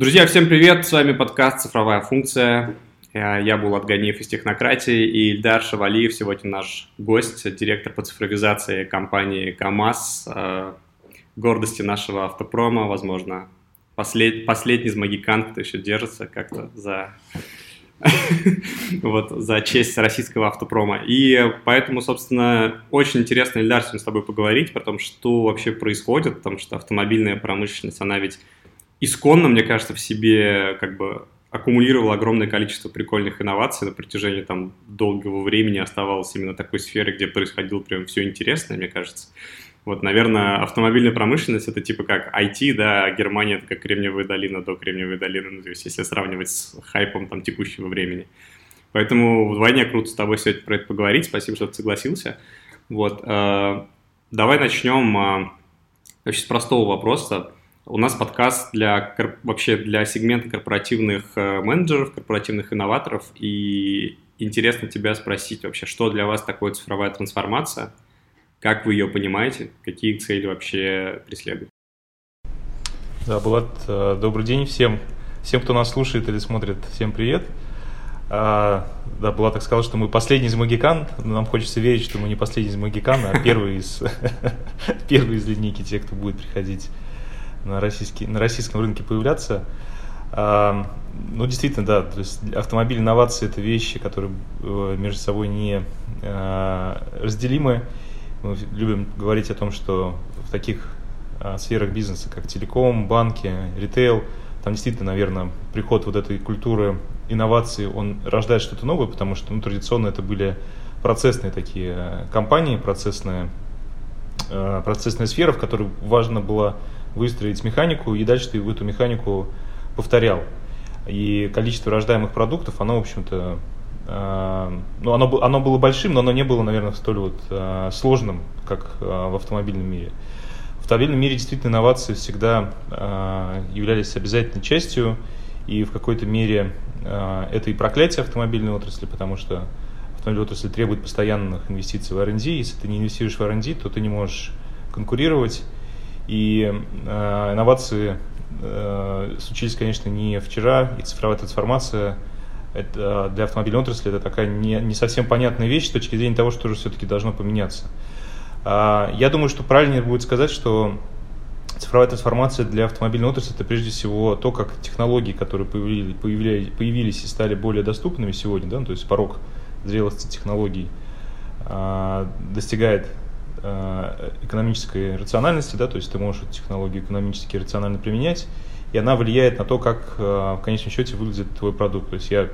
Друзья, всем привет! С вами подкаст «Цифровая функция». Я Булат Ганиев из «Технократии» и Ильдар Шавалиев, сегодня наш гость, директор по цифровизации компании КАМАЗ, э, гордости нашего автопрома, возможно, послед, последний из магикан, кто еще держится как-то за вот, за честь российского автопрома. И поэтому, собственно, очень интересно, Ильдар, сегодня с тобой поговорить про то, что вообще происходит, потому что автомобильная промышленность, она ведь исконно, мне кажется, в себе как бы аккумулировал огромное количество прикольных инноваций на протяжении там долгого времени оставалась именно такой сферой, где происходило прям все интересное, мне кажется. Вот, наверное, автомобильная промышленность это типа как IT, да, а Германия это как Кремниевая долина до Кремниевой долины, ну, то есть если сравнивать с хайпом там текущего времени. Поэтому вдвойне круто с тобой сегодня про это поговорить. Спасибо, что ты согласился. Вот, э, давай начнем э, с простого вопроса. У нас подкаст для вообще для сегмента корпоративных э, менеджеров, корпоративных инноваторов, и интересно тебя спросить вообще, что для вас такое цифровая трансформация, как вы ее понимаете, какие цели вообще преследуете? Да, Булат, э, добрый день всем, всем, кто нас слушает или смотрит, всем привет. А, да, Булат так сказал, что мы последний из магикан, нам хочется верить, что мы не последний из магикан, а первый из, первый из линейки, те, кто будет приходить на, российский, на российском рынке появляться. А, ну, действительно, да, то есть автомобиль инновации – это вещи, которые э, между собой не а, разделимы. Мы любим говорить о том, что в таких а, сферах бизнеса, как телеком, банки, ритейл, там действительно, наверное, приход вот этой культуры инноваций, он рождает что-то новое, потому что ну, традиционно это были процессные такие э, компании, процессная, э, процессная сфера, в которой важно было выстроить механику, и дальше ты эту механику повторял. И количество рождаемых продуктов, оно, в общем-то, э, ну, оно, оно было большим, но оно не было, наверное, столь вот э, сложным, как э, в автомобильном мире. В автомобильном мире действительно инновации всегда э, являлись обязательной частью, и в какой-то мере э, это и проклятие автомобильной отрасли, потому что автомобильная отрасль требует постоянных инвестиций в R&D. Если ты не инвестируешь в R&D, то ты не можешь конкурировать, и э, инновации э, случились, конечно, не вчера, и цифровая трансформация это для автомобильной отрасли это такая не, не совсем понятная вещь с точки зрения того, что же все-таки должно поменяться. А, я думаю, что правильнее будет сказать, что цифровая трансформация для автомобильной отрасли это прежде всего то, как технологии, которые появились, появились, появились и стали более доступными сегодня, да, ну, то есть порог зрелости технологий а, достигает экономической рациональности, да, то есть ты можешь эту технологию экономически рационально применять, и она влияет на то, как э, в конечном счете выглядит твой продукт. То есть я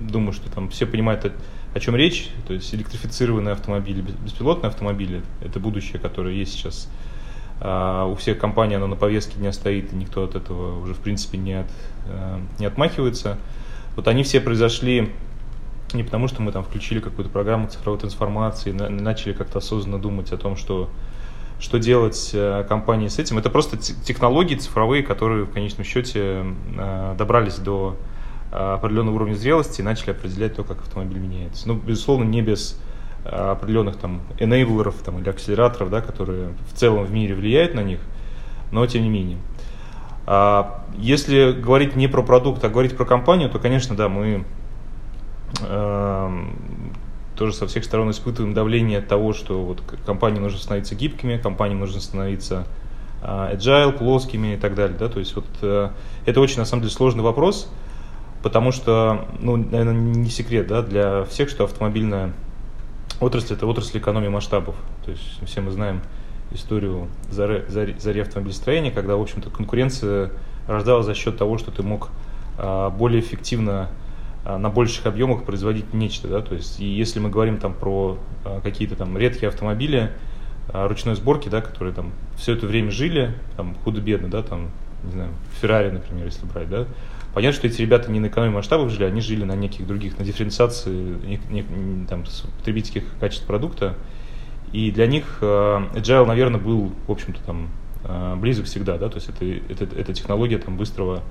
думаю, что там все понимают, о, о чем речь, то есть электрифицированные автомобили, беспилотные автомобили, это будущее, которое есть сейчас. А у всех компаний оно на повестке дня стоит, и никто от этого уже в принципе не, от, э, не отмахивается. Вот они все произошли не потому, что мы там включили какую-то программу цифровой трансформации, на, начали как-то осознанно думать о том, что, что делать э, компании с этим. Это просто технологии цифровые, которые в конечном счете э, добрались до э, определенного уровня зрелости и начали определять то, как автомобиль меняется. Ну, безусловно, не без э, определенных там энейблеров там, или акселераторов, да, которые в целом в мире влияют на них, но тем не менее. А если говорить не про продукт, а говорить про компанию, то, конечно, да, мы тоже со всех сторон испытываем давление того, что вот компании нужно становиться гибкими, компаниям нужно становиться а, agile, плоскими и так далее. Да? То есть вот э, это очень, на самом деле, сложный вопрос, потому что, ну, наверное, не секрет да, для всех, что автомобильная отрасль – это отрасль экономии масштабов. То есть все мы знаем историю зари автомобилестроения, когда, в общем-то, конкуренция рождалась за счет того, что ты мог а, более эффективно на больших объемах производить нечто, да, то есть, и если мы говорим там про а, какие-то там редкие автомобили а, ручной сборки, да, которые там все это время жили, там худо-бедно, да, там, не знаю, Феррари, например, если брать, да, понятно, что эти ребята не на экономии масштабах жили, они жили на неких других, на дифференциации не, не, там, потребительских качеств продукта, и для них agile, наверное, был, в общем-то, там, близок всегда, да, то есть это, это, это технология там быстрого,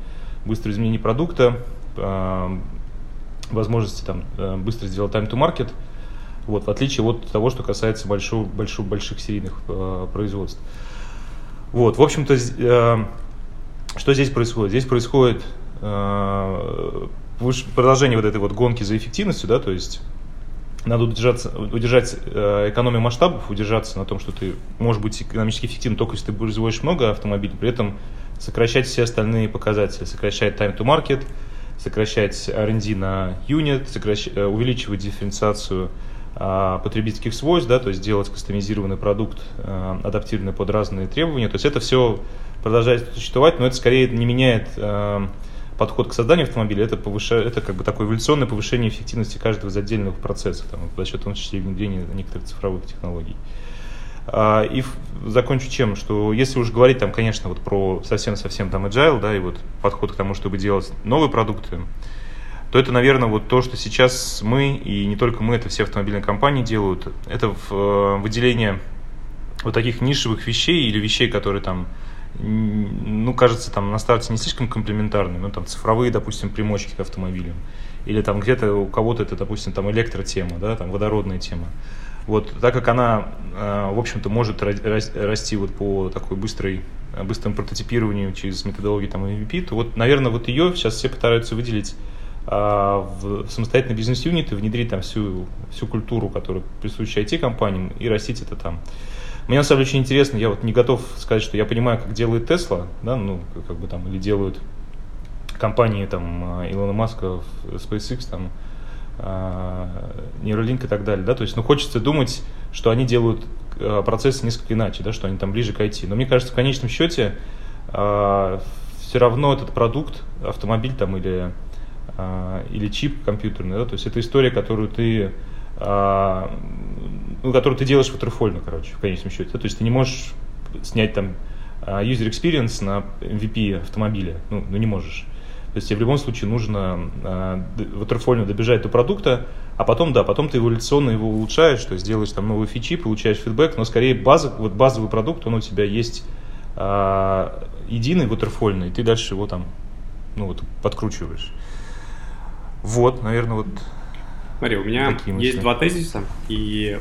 быстрого изменения продукта, возможности там э, быстро сделать time to market, вот, в отличие от того, что касается большого, большого, больших серийных э, производств. Вот, в общем-то, э, что здесь происходит? Здесь происходит э, продолжение вот этой вот гонки за эффективностью, да, то есть надо удержаться, удержать э, экономию масштабов, удержаться на том, что ты можешь быть экономически эффективным только если ты производишь много автомобилей, при этом сокращать все остальные показатели, сокращать time to market, сокращать R&D на юнит. Э, увеличивать дифференциацию а, потребительских свойств, да, то есть делать кастомизированный продукт, а, адаптированный под разные требования. То есть это все продолжает существовать, но это скорее не меняет а, подход к созданию автомобиля, это, повышает, это как бы такое эволюционное повышение эффективности каждого из отдельных процессов, там, за счет в том числе внедрения некоторых цифровых технологий. И закончу чем, что если уж говорить там, конечно, вот про совсем-совсем там agile, да, и вот подход к тому, чтобы делать новые продукты, то это, наверное, вот то, что сейчас мы, и не только мы, это все автомобильные компании делают, это э, выделение вот таких нишевых вещей или вещей, которые там, ну, кажется, там на старте не слишком комплементарны, ну, там цифровые, допустим, примочки к автомобилям, или там где-то у кого-то это, допустим, там электротема, да, там водородная тема. Вот, так как она, э, в общем-то, может расти вот по такой быстрой, быстрому прототипированию через методологию там MVP, то вот, наверное, вот ее сейчас все пытаются выделить а, в самостоятельный бизнес-юнит и внедрить там всю, всю культуру, которая присуща IT-компаниям, и растить это там. Мне на самом деле очень интересно, я вот не готов сказать, что я понимаю, как делает Tesla, да, ну, как бы там, или делают компании там Илона Маска, SpaceX, там, Neuralink и так далее, да, то есть, ну, хочется думать, что они делают а, процессы несколько иначе, да, что они там ближе к IT. Но мне кажется, в конечном счете все равно этот продукт, автомобиль там или а, или чип компьютерный, да, то есть это история, которую ты, а, ну, которую ты делаешь waterfall, короче, в конечном счете. То есть ты не можешь снять там а, user experience на MVP автомобиля, ну, ну не можешь. То есть тебе в любом случае нужно э, waterfall добежать до продукта, а потом, да, потом ты эволюционно его улучшаешь, то есть делаешь там новые фичи, получаешь фидбэк, но скорее база, вот базовый продукт, он у тебя есть э, единый waterfall, и ты дальше его там ну, вот, подкручиваешь. Вот, наверное, вот. Смотри, у меня есть два тезиса, и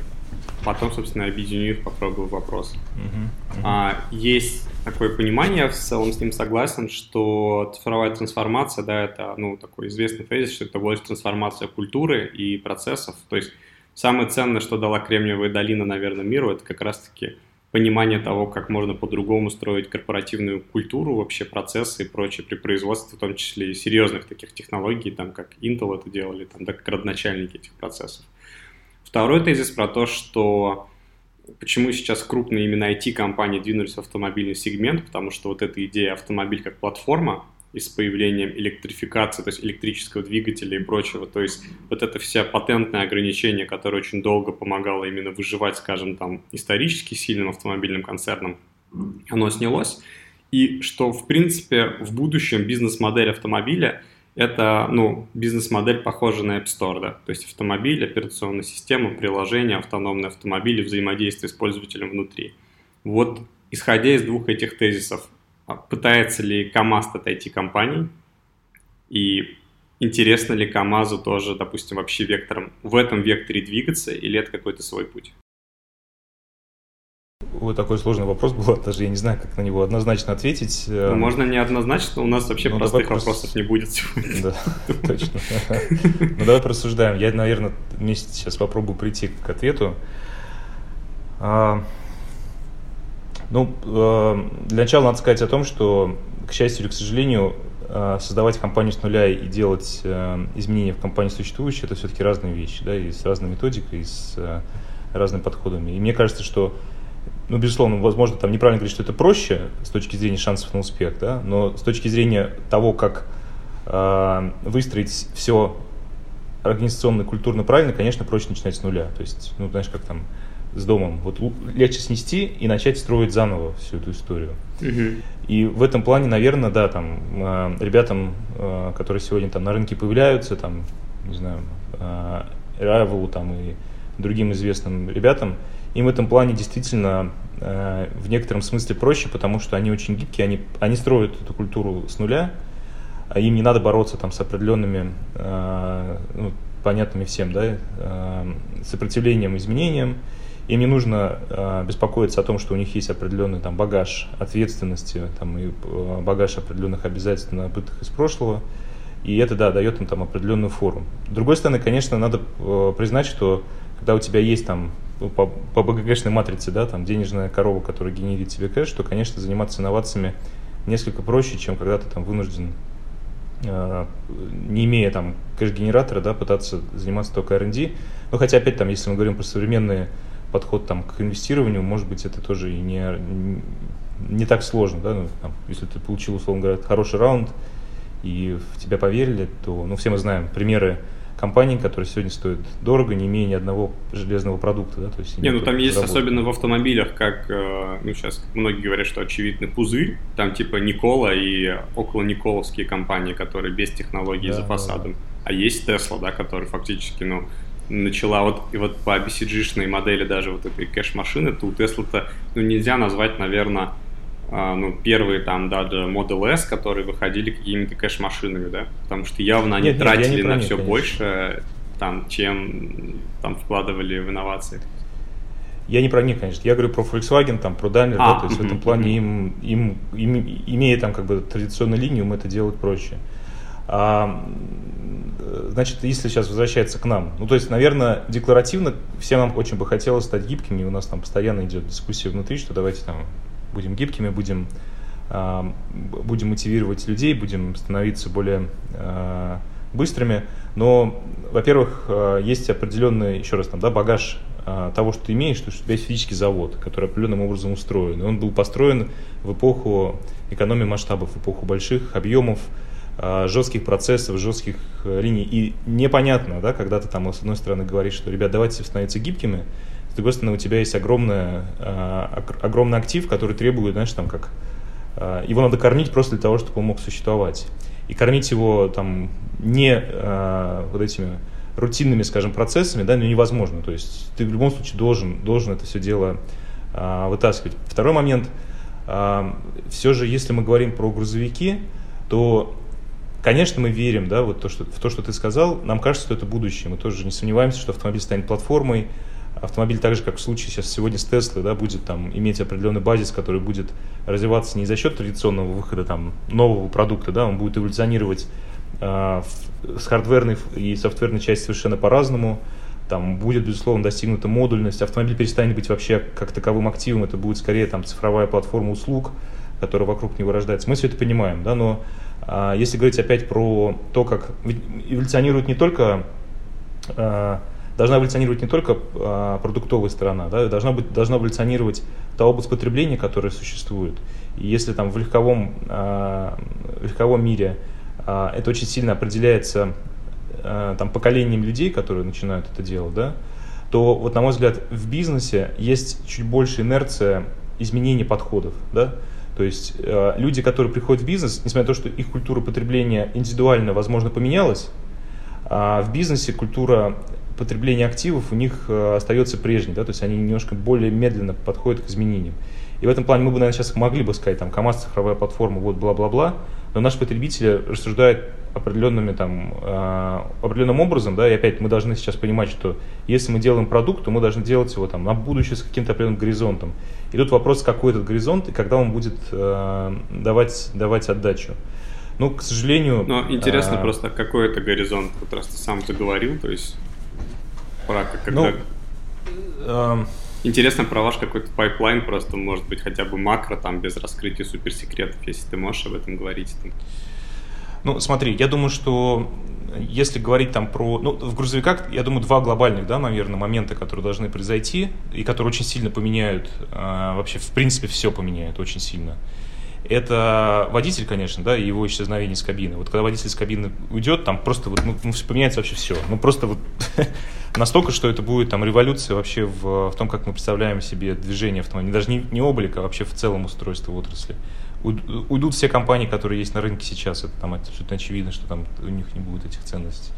потом, собственно, объединю их, попробую вопрос. Uh-huh, uh-huh. А, есть такое понимание, я в целом с ним согласен, что цифровая трансформация, да, это, ну, такой известный тезис, что это больше трансформация культуры и процессов. То есть самое ценное, что дала Кремниевая долина, наверное, миру, это как раз-таки понимание того, как можно по-другому строить корпоративную культуру, вообще процессы и прочее при производстве, в том числе и серьезных таких технологий, там как Intel это делали, там, да, как родоначальники этих процессов. Второй тезис про то, что почему сейчас крупные именно IT-компании двинулись в автомобильный сегмент, потому что вот эта идея автомобиль как платформа, и с появлением электрификации, то есть электрического двигателя и прочего. То есть вот это вся патентное ограничение, которое очень долго помогало именно выживать, скажем, там, исторически сильным автомобильным концернам, оно снялось. И что, в принципе, в будущем бизнес-модель автомобиля это, ну, бизнес-модель похожа на App Store, да, то есть автомобиль, операционная система, приложение, автономный автомобиль и взаимодействие с пользователем внутри. Вот, исходя из двух этих тезисов, а пытается ли КАМАЗ от IT-компаний, и интересно ли КАМАЗу тоже, допустим, вообще вектором в этом векторе двигаться, или это какой-то свой путь? Вот такой сложный вопрос был, даже я не знаю, как на него однозначно ответить. Ну, можно не однозначно, у нас вообще ну, простых вопросов прос... не будет сегодня. Да, точно. Ну давай просуждаем. Я, наверное, вместе сейчас попробую прийти к ответу. А, ну, э, для начала надо сказать о том, что, к счастью или к сожалению, э, создавать компанию с нуля и делать э, изменения в компании существующей, это все-таки разные вещи, да, и с разной методикой, и с разными подходами. И мне кажется, что, ну, безусловно, возможно, там неправильно говорить, что это проще с точки зрения шансов на успех, да, но с точки зрения того, как выстроить все организационно, культурно правильно, конечно, проще начинать с нуля. То есть, ну, знаешь, как там с домом. Вот легче снести и начать строить заново всю эту историю. Угу. И в этом плане, наверное, да, там э, ребятам, э, которые сегодня там на рынке появляются, там, не знаю, э, Rival там и другим известным ребятам, им в этом плане действительно в некотором смысле проще, потому что они очень гибкие, они, они строят эту культуру с нуля, а им не надо бороться там с определенными, ну, понятными всем, да, сопротивлением изменениям, им не нужно э, беспокоиться о том, что у них есть определенный там, багаж ответственности там, и э, багаж определенных обязательств, набытых из прошлого. И это, да, дает им там определенную форму. С другой стороны, конечно, надо э, признать, что когда у тебя есть там по, по БГКшной матрице, да, там денежная корова, которая генерит тебе кэш, то, конечно, заниматься инновациями несколько проще, чем когда ты там вынужден, э, не имея там кэш-генератора, да, пытаться заниматься только R&D. Но хотя, опять там, если мы говорим про современный подход там к инвестированию, может быть, это тоже и не, не так сложно, да, ну, там, если ты получил, условно говоря, хороший раунд, и в тебя поверили, то, ну, все мы знаем примеры компаний, которые сегодня стоят дорого, не имея ни одного железного продукта. Да? То есть не, ну там есть работы. особенно в автомобилях, как, э, ну сейчас многие говорят, что очевидный пузырь, там типа Никола и около Николовские компании, которые без технологий да, за фасадом. Да. А есть Tesla, да, который фактически, ну, начала вот, и вот по BCG-шной модели даже вот этой кэш-машины, то у Tesla-то, ну, нельзя назвать, наверное, ну, первые там даже Model S, которые выходили какими-то кэш-машинами, да, потому что явно они нет, тратили нет, на все конечно. больше, там, чем там вкладывали в инновации. Я не про них, конечно. Я говорю про Volkswagen, там, про Daimler, а, да, то есть в этом плане им, им, им, имея там как бы традиционную линию, им это делать проще. А, значит, если сейчас возвращается к нам, ну, то есть, наверное, декларативно всем нам очень бы хотелось стать гибкими, у нас там постоянно идет дискуссия внутри, что давайте там будем гибкими, будем, а, будем мотивировать людей, будем становиться более а, быстрыми. Но, во-первых, а, есть определенный, еще раз, там, да, багаж того, что ты имеешь, что у тебя есть физический завод, который определенным образом устроен. И он был построен в эпоху экономии масштабов, в эпоху больших объемов, жестких процессов, жестких э, линий. И непонятно, да, когда ты там с одной стороны говоришь, что, ребят, давайте становиться гибкими, с другой стороны, у тебя есть огромная, э, огромный актив, который требует, знаешь, там как... Э, его надо кормить просто для того, чтобы он мог существовать. И кормить его там не э, вот этими рутинными, скажем, процессами, да, ну, невозможно. То есть ты в любом случае должен, должен это все дело э, вытаскивать. Второй момент. Э, все же, если мы говорим про грузовики, то Конечно, мы верим да, вот то, что, в то, что ты сказал. Нам кажется, что это будущее. Мы тоже не сомневаемся, что автомобиль станет платформой, автомобиль так же, как в случае сейчас сегодня с Теслой, да, будет там иметь определенный базис, который будет развиваться не за счет традиционного выхода там нового продукта, да, он будет эволюционировать э, с хардверной и софтверной части совершенно по-разному, там будет, безусловно, достигнута модульность, автомобиль перестанет быть вообще как таковым активом, это будет скорее там цифровая платформа услуг, которая вокруг него рождается. Мы все это понимаем, да, но э, если говорить опять про то, как эволюционирует не только э, должна эволюционировать не только а, продуктовая сторона, да, должна, быть, должна эволюционировать та область потребления, которая существует. И если там в легковом, а, легковом мире а, это очень сильно определяется а, там, поколением людей, которые начинают это делать, да, то вот, на мой взгляд, в бизнесе есть чуть больше инерция изменения подходов, да, то есть э, люди, которые приходят в бизнес, несмотря на то, что их культура потребления индивидуально, возможно, поменялась, а в бизнесе культура потребление активов у них э, остается прежней, да, то есть они немножко более медленно подходят к изменениям. И в этом плане мы бы, наверное, сейчас могли бы сказать, там, КАМАЗ цифровая платформа, вот бла-бла-бла, но наши потребители рассуждают определенными, там, э, определенным образом, да, и опять мы должны сейчас понимать, что если мы делаем продукт, то мы должны делать его там на будущее с каким-то определенным горизонтом. И тут вопрос, какой этот горизонт и когда он будет э, давать, давать отдачу. Ну, к сожалению... Но интересно а... просто, какой это горизонт, вот раз ты сам заговорил, то есть про когда... Ну, э, Интересно про ваш какой-то pipeline, просто может быть хотя бы макро, там, без раскрытия суперсекретов, если ты можешь об этом говорить. Там. Ну, смотри, я думаю, что если говорить там про... Ну, в грузовиках, я думаю, два глобальных, да, наверное, момента, которые должны произойти, и которые очень сильно поменяют, э, вообще, в принципе, все поменяют очень сильно. Это водитель, конечно, да, и его исчезновение из кабины. Вот когда водитель из кабины уйдет, там просто вот, ну, поменяется вообще все. Ну, просто вот настолько, что это будет там революция вообще в, в том, как мы представляем себе движение автомобиля. Даже не, не облика, а вообще в целом устройство отрасли. Уйдут все компании, которые есть на рынке сейчас. Это там абсолютно очевидно, что там у них не будет этих ценностей.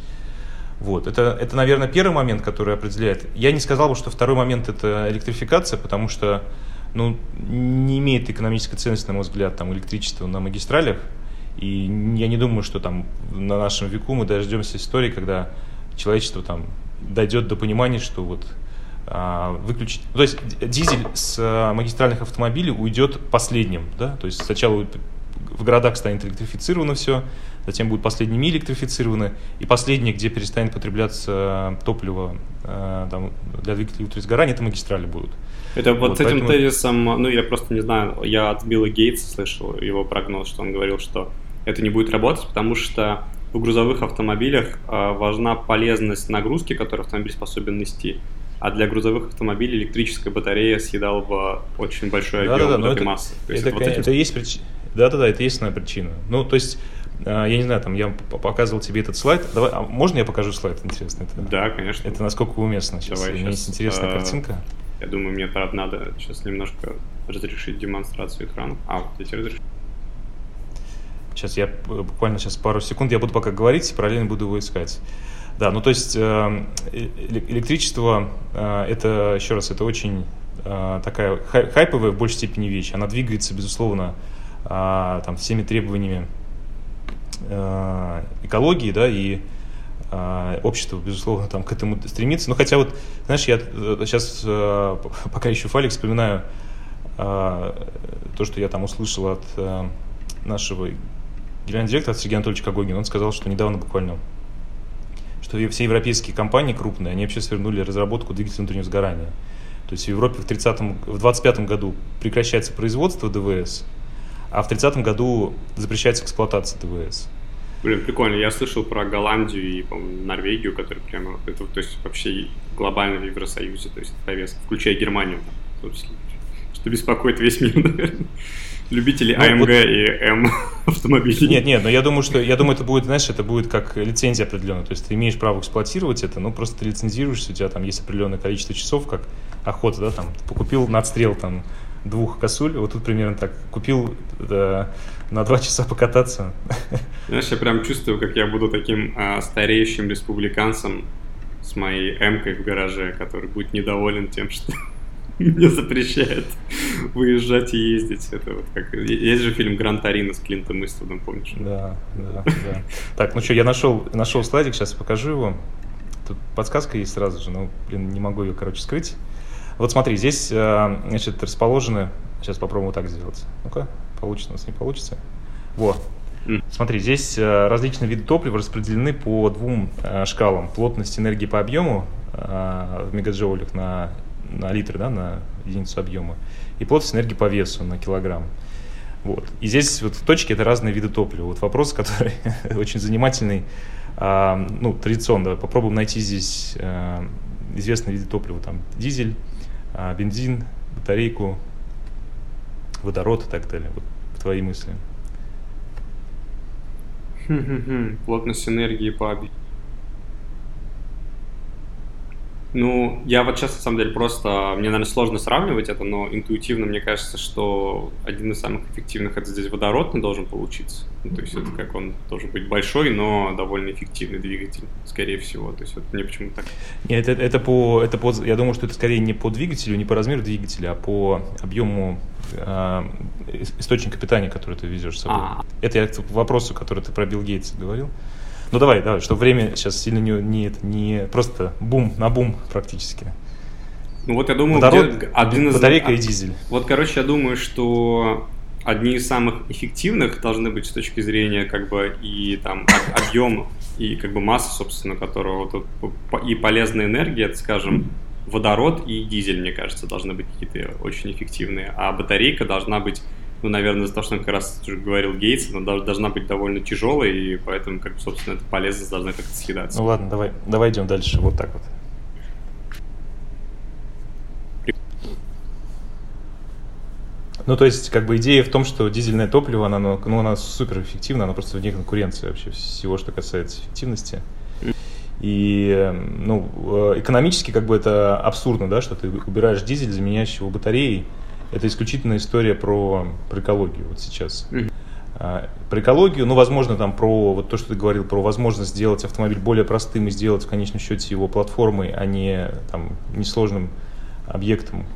Вот. Это, это, наверное, первый момент, который определяет. Я не сказал бы, что второй момент – это электрификация, потому что ну, не имеет экономической ценности, на мой взгляд, там, электричество на магистралях. И я не думаю, что там на нашем веку мы дождемся истории, когда человечество там дойдет до понимания, что вот а, выключить. То есть дизель с а, магистральных автомобилей уйдет последним, да, то есть сначала в городах станет электрифицировано все, затем будут последними электрифицированы, и последнее, где перестанет потребляться топливо там, для двигателей сгорания, это магистрали будут. Это вот, вот с этим поэтому... тезисом, ну я просто не знаю, я от Билла Гейтса слышал его прогноз, что он говорил, что это не будет работать, потому что в грузовых автомобилях э, важна полезность нагрузки, которую автомобиль способен нести, а для грузовых автомобилей электрическая батарея съедала бы очень большой объем да, да, да, этой это, массы. То есть это, вот этим... это есть причина. Да, да, да, это основная причина. Ну, то есть, э, я не знаю, там я показывал тебе этот слайд. Давай, а можно я покажу слайд? Интересно. Это, да, конечно. Это насколько уместно сейчас. Давай, У меня есть интересная а... картинка. Я думаю, мне правда надо сейчас немножко разрешить демонстрацию экрана. А, вот эти разрешить. Сейчас я буквально сейчас пару секунд, я буду пока говорить, параллельно буду его искать. Да, ну то есть э, электричество, э, это, еще раз, это очень э, такая хайповая в большей степени вещь. Она двигается, безусловно, там, всеми требованиями экологии, да, и общество, безусловно, там к этому стремится. Но хотя вот, знаешь, я сейчас, пока еще файлик, вспоминаю то, что я там услышал от нашего генеральный директор Сергей Анатольевич Кагогин, он сказал, что недавно буквально, что все европейские компании крупные, они вообще свернули разработку двигателя внутреннего сгорания. То есть в Европе в, 30 в 25 году прекращается производство ДВС, а в 30 году запрещается эксплуатация ДВС. Блин, прикольно. Я слышал про Голландию и, Норвегию, которые прямо, это, то есть вообще глобально в Евросоюзе, то есть повестка, включая Германию, что беспокоит весь мир, наверное любители ну, AMG вот... и M автомобилей. Нет, нет, но я думаю, что я думаю, это будет, знаешь, это будет как лицензия определенная. То есть ты имеешь право эксплуатировать это, ну просто ты лицензируешься, у тебя там есть определенное количество часов, как охота, да, там, ты покупил надстрел там двух косуль, вот тут примерно так, купил да, на два часа покататься. Знаешь, я прям чувствую, как я буду таким а, стареющим республиканцем с моей М-кой в гараже, который будет недоволен тем, что мне запрещает выезжать и ездить. Это вот как... Есть же фильм «Гран Торино» с Клинтом Иствудом, помнишь? Да, да, да. Так, ну что, я нашел, нашел слайдик, сейчас покажу его. Тут подсказка есть сразу же, но, блин, не могу ее, короче, скрыть. Вот смотри, здесь, э, значит, расположены... Сейчас попробуем вот так сделать. Ну-ка, получится у нас, не получится. Вот. Смотри, здесь э, различные виды топлива распределены по двум э, шкалам. Плотность энергии по объему в мегаджоулях на на литр, да, на единицу объема, и плотность энергии по весу на килограмм. Вот. И здесь вот в точке это разные виды топлива. Вот вопрос, который очень занимательный. А, ну, традиционно, попробуем найти здесь а, известные виды топлива. Там дизель, бензин, батарейку, водород и так далее. Вот твои мысли. Плотность энергии по объему. Ну, я вот сейчас, на самом деле, просто... Мне, наверное, сложно сравнивать это, но интуитивно мне кажется, что один из самых эффективных это здесь водородный должен получиться. Ну, то есть это как он должен быть большой, но довольно эффективный двигатель, скорее всего. То есть вот мне почему-то так... Нет, это, это, по, это по... Я думаю, что это скорее не по двигателю, не по размеру двигателя, а по объему э, источника питания, который ты везешь с собой. А-а-а. Это я к вопросу, который ты про Билл Гейтса говорил. Ну давай, давай, чтобы время сейчас сильно не, не, не просто бум на бум практически. Ну вот я думаю, Водород, где один из... батарейка и дизель. Вот, короче, я думаю, что одни из самых эффективных должны быть с точки зрения как бы и там объем и как бы масса, собственно, которого вот, и полезная энергия, это, скажем, водород и дизель, мне кажется, должны быть какие-то очень эффективные, а батарейка должна быть ну, наверное, из-за того, что как раз уже говорил Гейтс, она должна быть довольно тяжелой, и поэтому, как, собственно, эта полезность должна как-то съедаться. Ну ладно, давай, давай идем дальше, вот так вот. Ну, то есть, как бы идея в том, что дизельное топливо, оно, ну, оно супер эффективно, оно просто вне конкуренции вообще всего, что касается эффективности. И, ну, э, экономически как бы это абсурдно, да, что ты убираешь дизель, заменяешь его батареей, это исключительно история про, про экологию вот сейчас. Mm-hmm. А, про экологию, ну, возможно, там про вот то, что ты говорил, про возможность сделать автомобиль более простым и сделать в конечном счете его платформой, а не там несложным объектом.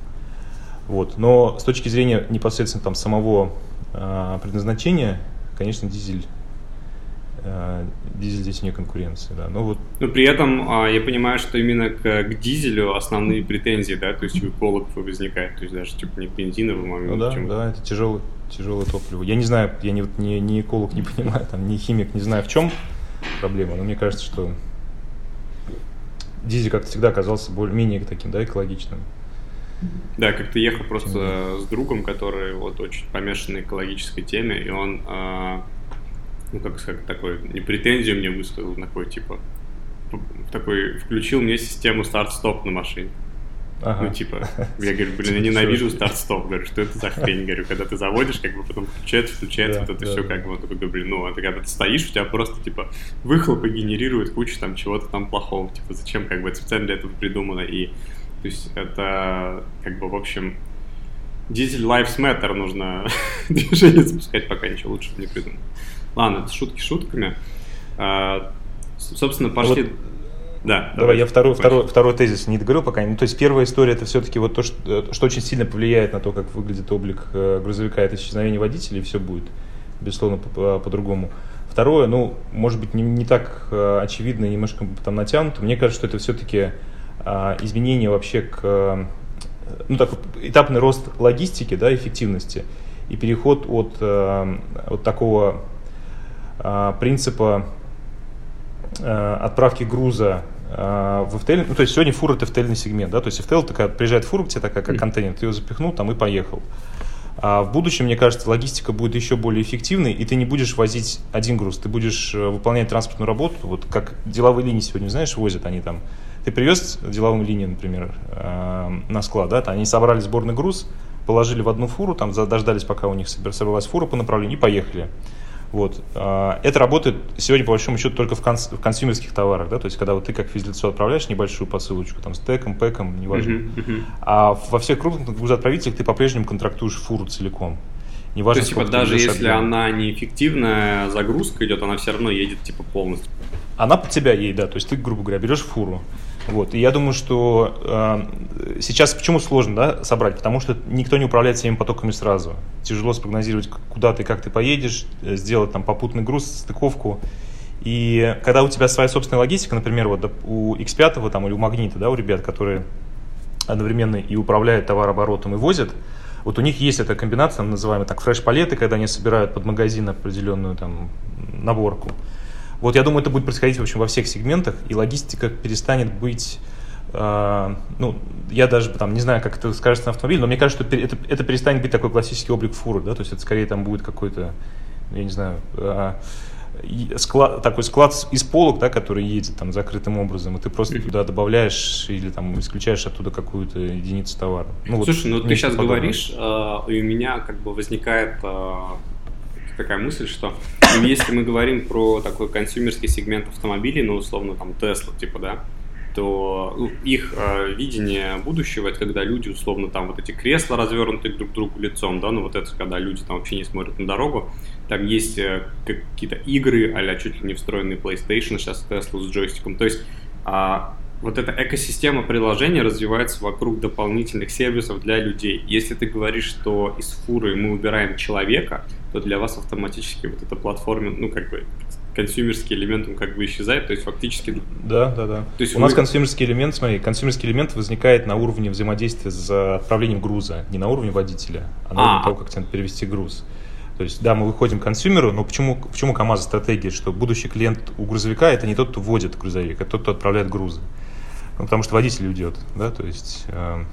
Вот. Но с точки зрения непосредственно там самого а, предназначения, конечно, дизель, дизель здесь вне конкуренции, да. Ну, вот. Но при этом а, я понимаю, что именно к, к дизелю основные претензии, да, то есть у экологов возникает, то есть даже типа не к бензиновому, а ну, да, чем... да, это тяжелый, тяжелое топливо. Я не знаю, я не, не, не эколог, не понимаю, там, не химик, не знаю, в чем проблема, но мне кажется, что дизель как-то всегда оказался более-менее таким, да, экологичным. Да, как ты ехал просто с другом, который вот очень помешан на экологической теме, и он, а, ну как сказать, такой, не претензию мне высказал, такой типа, такой, включил мне систему старт-стоп на машине. Ага. Ну, типа, я говорю, блин, я ненавижу старт-стоп. Говорю, что это за хрень? Говорю, когда ты заводишь, как бы потом включается, включается, да, вот это да, все, как бы, такой, блин, ну, это когда ты стоишь, у тебя просто, типа, выхлопы генерируют кучу там чего-то там плохого. Типа, зачем, как бы, это специально для этого придумано. И, то есть, это, как бы, в общем, дизель Lives Matter нужно движение запускать, пока ничего лучше не придумал. Ладно, это шутки шутками. А, собственно, пошли... Вот да. Давай, я второй, второй, второй тезис не договорил пока. Ну, то есть первая история это все-таки вот то, что, что очень сильно повлияет на то, как выглядит облик э, грузовика, это исчезновение водителя, и все будет, безусловно, по-другому. Второе, ну, может быть, не, не так э, очевидно, немножко там натянуто. Мне кажется, что это все-таки а, изменение вообще к ну, так, этапный рост логистики, да, эффективности и переход от, э, от такого принципа отправки груза а, в FTL, ну, то есть сегодня фура это FTL сегмент, да, то есть FTL такая, приезжает фура к тебе такая, как контейнер, ты ее запихнул там и поехал. А в будущем, мне кажется, логистика будет еще более эффективной, и ты не будешь возить один груз, ты будешь э, выполнять транспортную работу, вот как деловые линии сегодня, знаешь, возят они там. Ты привез деловым линиям, например, э, на склад, да, они собрали сборный груз, положили в одну фуру, там дождались, пока у них собралась фура по направлению, и поехали. Вот. А, это работает сегодня, по большому счету, только в, конс в консюмерских товарах, да, то есть, когда вот ты как физлицо отправляешь небольшую посылочку, там, с теком, пэком, неважно, uh-huh, uh-huh. а во всех крупных грузоотправителях ты по-прежнему контрактуешь фуру целиком. Неважно, То есть, типа, даже если объем. она неэффективная, загрузка идет, она все равно едет, типа, полностью. Она под тебя едет, да, то есть ты, грубо говоря, берешь фуру, вот. И я думаю, что э, сейчас почему сложно да, собрать? Потому что никто не управляет всеми потоками сразу. Тяжело спрогнозировать, куда ты, как ты поедешь, э, сделать там попутный груз, стыковку. И когда у тебя своя собственная логистика, например, вот у X5 там, или у Магнита, да, у ребят, которые одновременно и управляют товарооборотом и возят, вот у них есть эта комбинация, называемая так фреш-палеты, когда они собирают под магазин определенную там наборку. Вот я думаю, это будет происходить в общем во всех сегментах, и логистика перестанет быть Uh, ну, я даже там не знаю, как это скажется на автомобиле, но мне кажется, что это, это перестанет быть такой классический облик фуры, да, то есть это скорее там будет какой-то, я не знаю, uh, склад, такой склад из полок, да, который едет там закрытым образом, и ты просто туда добавляешь или там исключаешь оттуда какую-то единицу товара. Ну, Слушай, вот, ну ты сейчас подобное. говоришь, uh, и у меня как бы возникает такая мысль, что ну, если мы говорим про такой консюмерский сегмент автомобилей, ну, условно, там, Tesla, типа, да, то ну, их э, видение будущего это когда люди условно там вот эти кресла развернуты друг к другу лицом, да, ну вот это когда люди там вообще не смотрят на дорогу, там есть э, какие-то игры, а чуть ли не встроенный PlayStation сейчас Tesla с джойстиком, то есть э, вот эта экосистема приложения развивается вокруг дополнительных сервисов для людей. Если ты говоришь, что из фуры мы убираем человека, то для вас автоматически вот эта платформа, ну, как бы, консюмерский элемент, он как бы исчезает, то есть фактически... Да, да, да. То есть У вы... нас консюмерский элемент, смотри, консюмерский элемент возникает на уровне взаимодействия с отправлением груза, не на уровне водителя, а на уровне а. того, как тебе перевести груз. То есть, да, мы выходим к консюмеру, но почему, почему КАМАЗ стратегия, что будущий клиент у грузовика это не тот, кто вводит грузовик, а тот, кто отправляет грузы. Ну, потому что водитель уйдет, да, то есть... Э,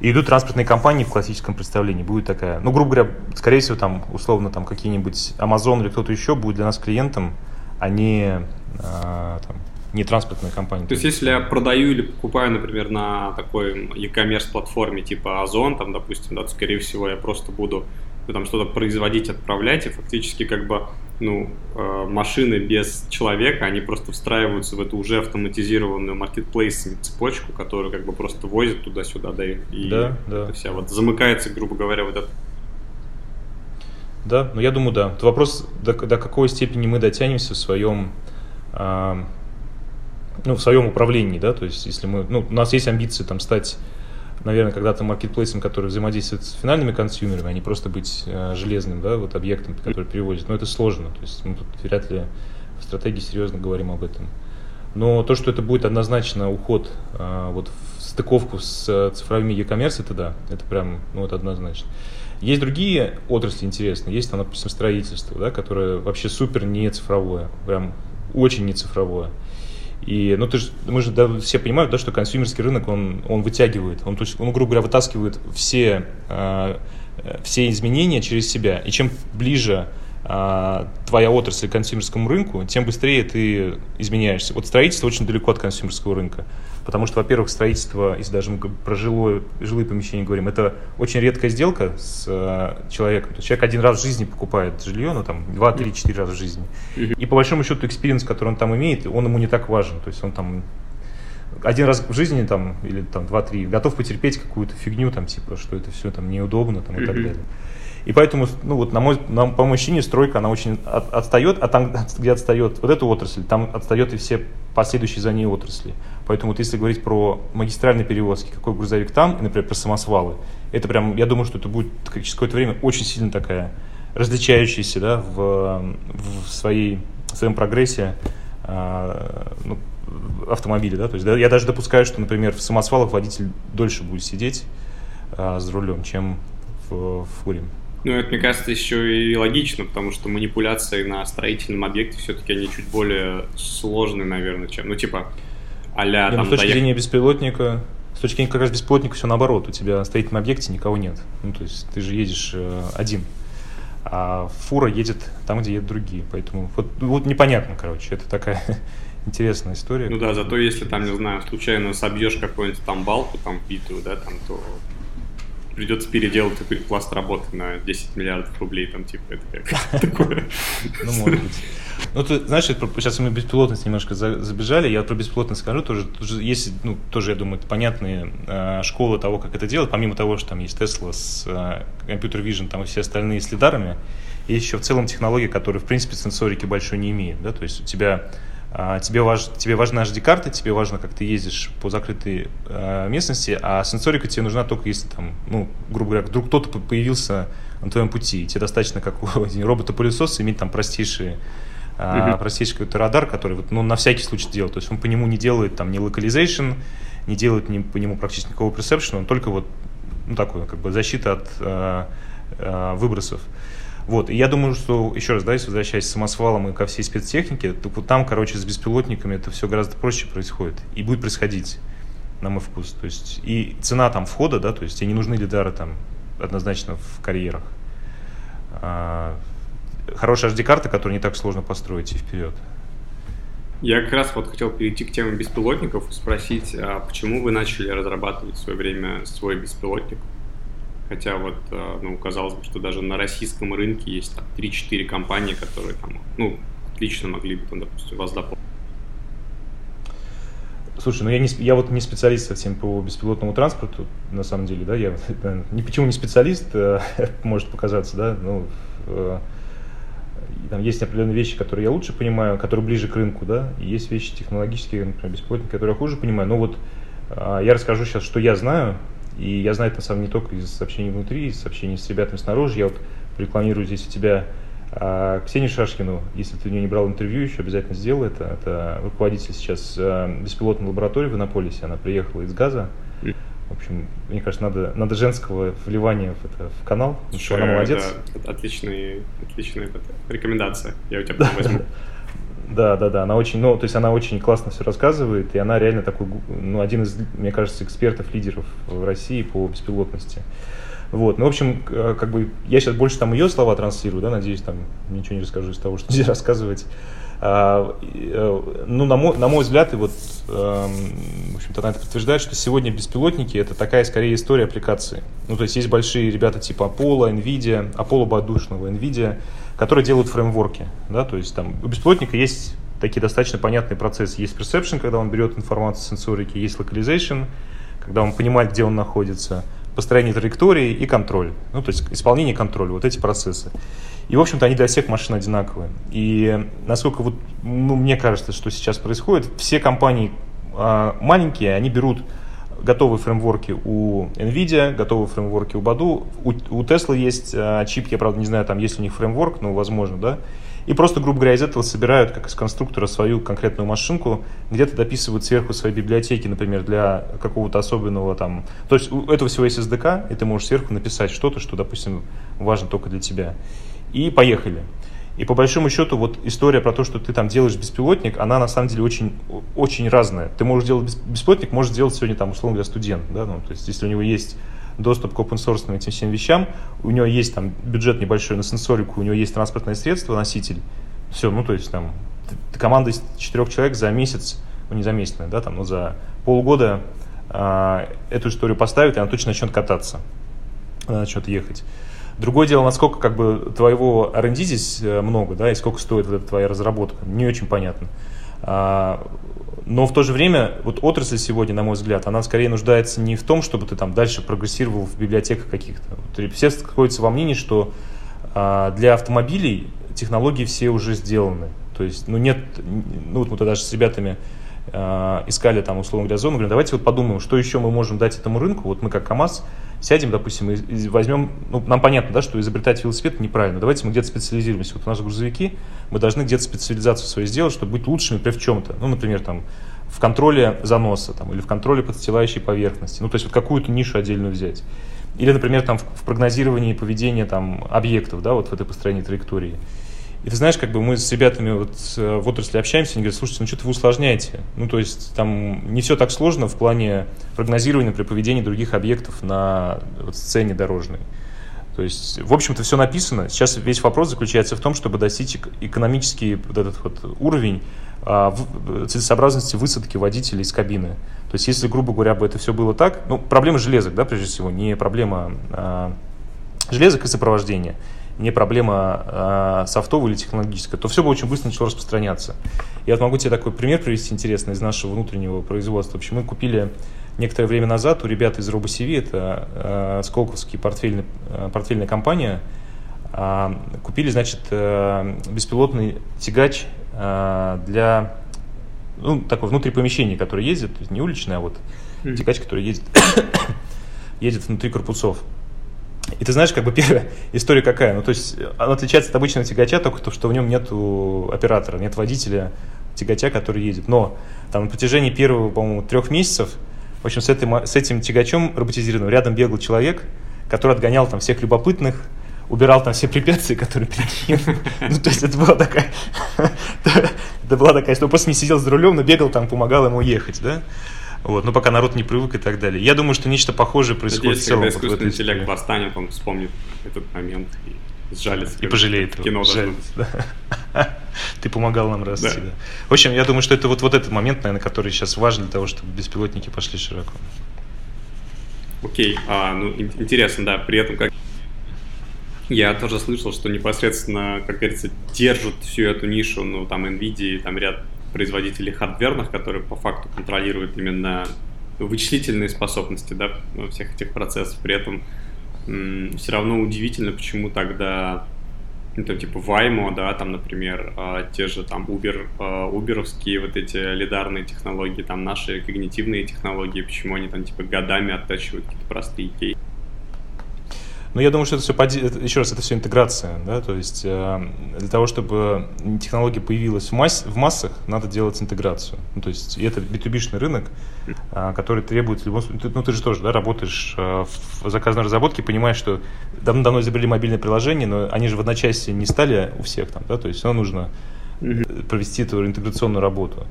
и идут транспортные компании в классическом представлении. Будет такая, ну, грубо говоря, скорее всего, там, условно, там какие-нибудь Amazon или кто-то еще будет для нас клиентом, а не, а, там, не транспортная компания. То есть, если я продаю или покупаю, например, на такой e-commerce платформе типа Озон, там, допустим, да, то, скорее всего, я просто буду там что-то производить, отправлять, и фактически как бы ну, э, машины без человека, они просто встраиваются в эту уже автоматизированную маркетплейс цепочку, которую как бы просто возят туда-сюда, да, и да, да. вся вот замыкается, грубо говоря, вот это. Да, ну я думаю, да. Это вопрос, до, до какой степени мы дотянемся в своем, э, ну, в своем управлении, да, то есть если мы, ну, у нас есть амбиции там стать наверное, когда-то маркетплейсом, который взаимодействует с финальными консюмерами, а не просто быть э, железным, да, вот объектом, который перевозит. Но это сложно, то есть мы тут вряд ли в стратегии серьезно говорим об этом. Но то, что это будет однозначно уход а, вот в стыковку с цифровыми e-commerce, это да, это прям, ну, это однозначно. Есть другие отрасли интересные, есть там, допустим, строительство, да, которое вообще супер не цифровое, прям очень не цифровое. И, ну, ты же, мы же да, все понимают, да, что консюмерский рынок, он, он вытягивает, он, то есть, он, грубо говоря, вытаскивает все, э, все изменения через себя. И чем ближе а, твоя отрасль к консюмерскому рынку, тем быстрее ты изменяешься. Вот строительство очень далеко от консюмерского рынка. Потому что, во-первых, строительство, если даже мы про жилое, жилые помещения говорим, это очень редкая сделка с э, человеком. То есть человек один раз в жизни покупает жилье, ну там два, три, четыре раза в жизни. И по большому счету experience, который он там имеет, он ему не так важен. То есть он там один раз в жизни там, или там два-три, готов потерпеть какую-то фигню, там, типа, что это все там неудобно там, и так далее. И поэтому, ну вот, на мой, на, по моему ощущению, стройка, она очень от, отстает, а там, где отстает вот эта отрасль, там отстает и все последующие за ней отрасли. Поэтому вот если говорить про магистральные перевозки, какой грузовик там, и, например, про самосвалы, это прям, я думаю, что это будет через какое-то время очень сильно такая различающаяся да, в, в, своей, в своем прогрессе э, ну, автомобиля. Да? То есть да, я даже допускаю, что, например, в самосвалах водитель дольше будет сидеть э, за рулем, чем в, в фуре. Ну, это, мне кажется, еще и логично, потому что манипуляции на строительном объекте все-таки они чуть более сложные, наверное, чем, ну, типа, а-ля там... Ну, с точки доехать... зрения беспилотника, с точки зрения как раз беспилотника все наоборот, у тебя на строительном объекте никого нет. Ну, то есть ты же едешь э, один, а фура едет там, где едут другие. Поэтому вот, вот непонятно, короче, это такая интересная история. Ну да, зато если там, не знаю, случайно собьешь какую-нибудь там балку, там битую, да, там, то придется переделать такой пласт работы на 10 миллиардов рублей, там, типа, это как такое. Ну, может быть. Ну, ты знаешь, сейчас мы беспилотность немножко забежали, я про беспилотность скажу, тоже, есть, ну, тоже, я думаю, понятные э, школы того, как это делать, помимо того, что там есть Tesla с э, Computer Vision, там и все остальные с лидарами, есть еще в целом технологии, которые, в принципе, сенсорики большой не имеют, да, то есть у тебя а, тебе, важ, тебе важна HD-карта, тебе важно, как ты ездишь по закрытой э, местности, а сенсорика тебе нужна только если там, ну, грубо говоря, вдруг кто-то появился на твоем пути. тебе достаточно, как у робота-пылесоса, иметь там простейший, uh-huh. простейший какой-то радар, который вот, ну, на всякий случай делает. То есть он по нему не делает там ни localization, не делает ни, по нему практически никакого perception, он только вот ну, такой, как бы защита от э, э, выбросов. Вот, и я думаю, что, еще раз, да, если возвращаясь к самосвалам и ко всей спецтехнике, то вот там, короче, с беспилотниками это все гораздо проще происходит. И будет происходить, на мой вкус. То есть, и цена там входа, да, то есть, тебе не нужны лидары там однозначно в карьерах. А, хорошая HD-карта, которую не так сложно построить и вперед. Я как раз вот хотел перейти к теме беспилотников и спросить, а почему вы начали разрабатывать в свое время свой беспилотник? Хотя вот, э, ну, казалось бы, что даже на российском рынке есть там 3-4 компании, которые там, ну, отлично могли бы, там, допустим, вас дополнить. Слушай, ну я, не, я вот не специалист совсем по беспилотному транспорту, на самом деле, да, я ни почему не специалист, э, может показаться, да, ну, э, там есть определенные вещи, которые я лучше понимаю, которые ближе к рынку, да, и есть вещи технологические, например, беспилотники, которые я хуже понимаю, но вот э, я расскажу сейчас, что я знаю, и я знаю это на самом деле не только из сообщений внутри, из сообщений с ребятами снаружи. Я вот рекламирую здесь у тебя а, Ксению Шашкину, если ты у нее не брал интервью, еще обязательно сделай это. Это руководитель сейчас а, беспилотной лаборатории в Иннополисе. Она приехала из Газа. В общем, мне кажется, надо, надо женского вливания в, это, в канал. Слушай, она молодец. Да, отличная, отличная рекомендация. Я у тебя потом возьму. Да, да, да, она очень, ну, то есть она очень классно все рассказывает, и она реально такой, ну, один из, мне кажется, экспертов, лидеров в России по беспилотности. Вот, ну, в общем, э, как бы, я сейчас больше там ее слова транслирую, да, надеюсь, там ничего не расскажу из того, что здесь рассказывать. А, э, ну, на мой, на мой взгляд, и вот, э, в общем-то, она это подтверждает, что сегодня беспилотники это такая, скорее, история аппликации. Ну, то есть есть большие ребята типа Apollo, NVIDIA, Apollo Бадушного, NVIDIA, которые делают фреймворки, да, то есть там у беспилотника есть такие достаточно понятные процессы. Есть perception, когда он берет информацию сенсорики, есть localization, когда он понимает, где он находится, построение траектории и контроль. Ну, то есть исполнение контроля, вот эти процессы. И, в общем-то, они для всех машин одинаковые. И насколько вот, ну, мне кажется, что сейчас происходит, все компании э, маленькие, они берут готовые фреймворки у NVIDIA, готовые фреймворки у Badu. У, Tesla есть э, чип, я, правда, не знаю, там есть у них фреймворк, но возможно, да. И просто, грубо говоря, из этого собирают, как из конструктора, свою конкретную машинку, где-то дописывают сверху свои библиотеки, например, для какого-то особенного там... То есть у этого всего есть SDK, и ты можешь сверху написать что-то, что, допустим, важно только для тебя. И поехали. И по большому счету вот история про то, что ты там делаешь беспилотник, она на самом деле очень, очень разная. Ты можешь делать беспилотник, можешь сделать сегодня там, условно говоря, студент, да, ну, то есть если у него есть доступ к open source этим всем вещам, у него есть там бюджет небольшой на сенсорику, у него есть транспортное средство, носитель, все, ну то есть там команда из четырех человек за месяц, ну не за месяц, да, там, но за полгода э, эту историю поставит, и она точно начнет кататься, она начнет ехать. Другое дело, насколько как бы твоего R&D здесь э, много, да, и сколько стоит эта твоя разработка, не очень понятно. А, но в то же время вот отрасль сегодня, на мой взгляд, она скорее нуждается не в том, чтобы ты там дальше прогрессировал в библиотеках каких-то. Все сходятся во мнении, что а, для автомобилей технологии все уже сделаны. То есть, ну нет, ну вот мы тогда же с ребятами искали там, условно говоря, зону, говорим, давайте вот подумаем, что еще мы можем дать этому рынку. Вот мы как КАМАЗ сядем, допустим, и, возьмем, ну, нам понятно, да, что изобретать велосипед неправильно. Давайте мы где-то специализируемся. Вот у нас грузовики, мы должны где-то специализацию свою сделать, чтобы быть лучшими, например, в чем-то. Ну, например, там, в контроле заноса там, или в контроле подстилающей поверхности. Ну, то есть вот какую-то нишу отдельную взять. Или, например, там, в, в прогнозировании поведения там, объектов, да, вот в этой построении траектории. И ты знаешь, как бы мы с ребятами вот э, в отрасли общаемся, они говорят, слушайте, ну что-то вы усложняете. Ну, то есть там не все так сложно в плане прогнозирования при поведении других объектов на вот, сцене дорожной. То есть, в общем-то, все написано. Сейчас весь вопрос заключается в том, чтобы достичь экономический вот этот вот уровень а, в, целесообразности высадки водителя из кабины. То есть, если, грубо говоря, бы это все было так, ну, проблема железок, да, прежде всего, не проблема а, железок и сопровождения не проблема э, софтовая или технологическая, то все бы очень быстро начало распространяться. Я вот могу тебе такой пример привести интересный из нашего внутреннего производства. В общем, мы купили некоторое время назад у ребят из RoboCV, это э, Сколковский портфельный, э, портфельная компания, э, купили, значит, э, беспилотный тягач э, для ну, такой внутри помещения, который ездит, то есть не уличный, а вот mm-hmm. тягач, который ездит, едет внутри корпусов. И ты знаешь, как бы первая история какая? Ну, то есть она отличается от обычного тягача только то, что в нем нет оператора, нет водителя тягача, который едет. Но там на протяжении первого, по-моему, трех месяцев, в общем, с этим, с этим тягачом роботизированным рядом бегал человек, который отгонял там всех любопытных, убирал там все препятствия, которые перед ним. Ну, то есть это была такая... Это была такая, что просто не сидел за рулем, но бегал там, помогал ему ехать, да? Вот, но пока народ не привык и так далее. Я думаю, что нечто похожее происходит Надеюсь, в целом. Когда искусственный интеллект восстанет, он вспомнит этот момент и сжалится. И пожалеет. Кино да. Ты помогал нам расти, да. да. В общем, я думаю, что это вот, вот этот момент, наверное, который сейчас важен для того, чтобы беспилотники пошли широко. Окей, а, ну интересно, да, при этом как я тоже слышал, что непосредственно, как говорится, держат всю эту нишу, ну, там, NVIDIA, там ряд производителей хардверных, которые по факту контролируют именно вычислительные способности да, всех этих процессов. При этом все равно удивительно, почему тогда ну, там, типа Waymo, да, там, например, а, те же там Uber, а, уберовские вот эти лидарные технологии, там наши когнитивные технологии, почему они там типа годами оттачивают какие-то простые кейсы. Но я думаю, что это все, еще раз, это все интеграция, да, то есть э, для того, чтобы технология появилась в, масс, в массах, надо делать интеграцию. Ну, то есть это B2B рынок, э, который требует в любом случае, ну ты же тоже, да, работаешь э, в заказной разработке, понимаешь, что давно-давно изобрели мобильное приложение, но они же в одночасье не стали у всех там, да, то есть все нужно провести эту интеграционную работу.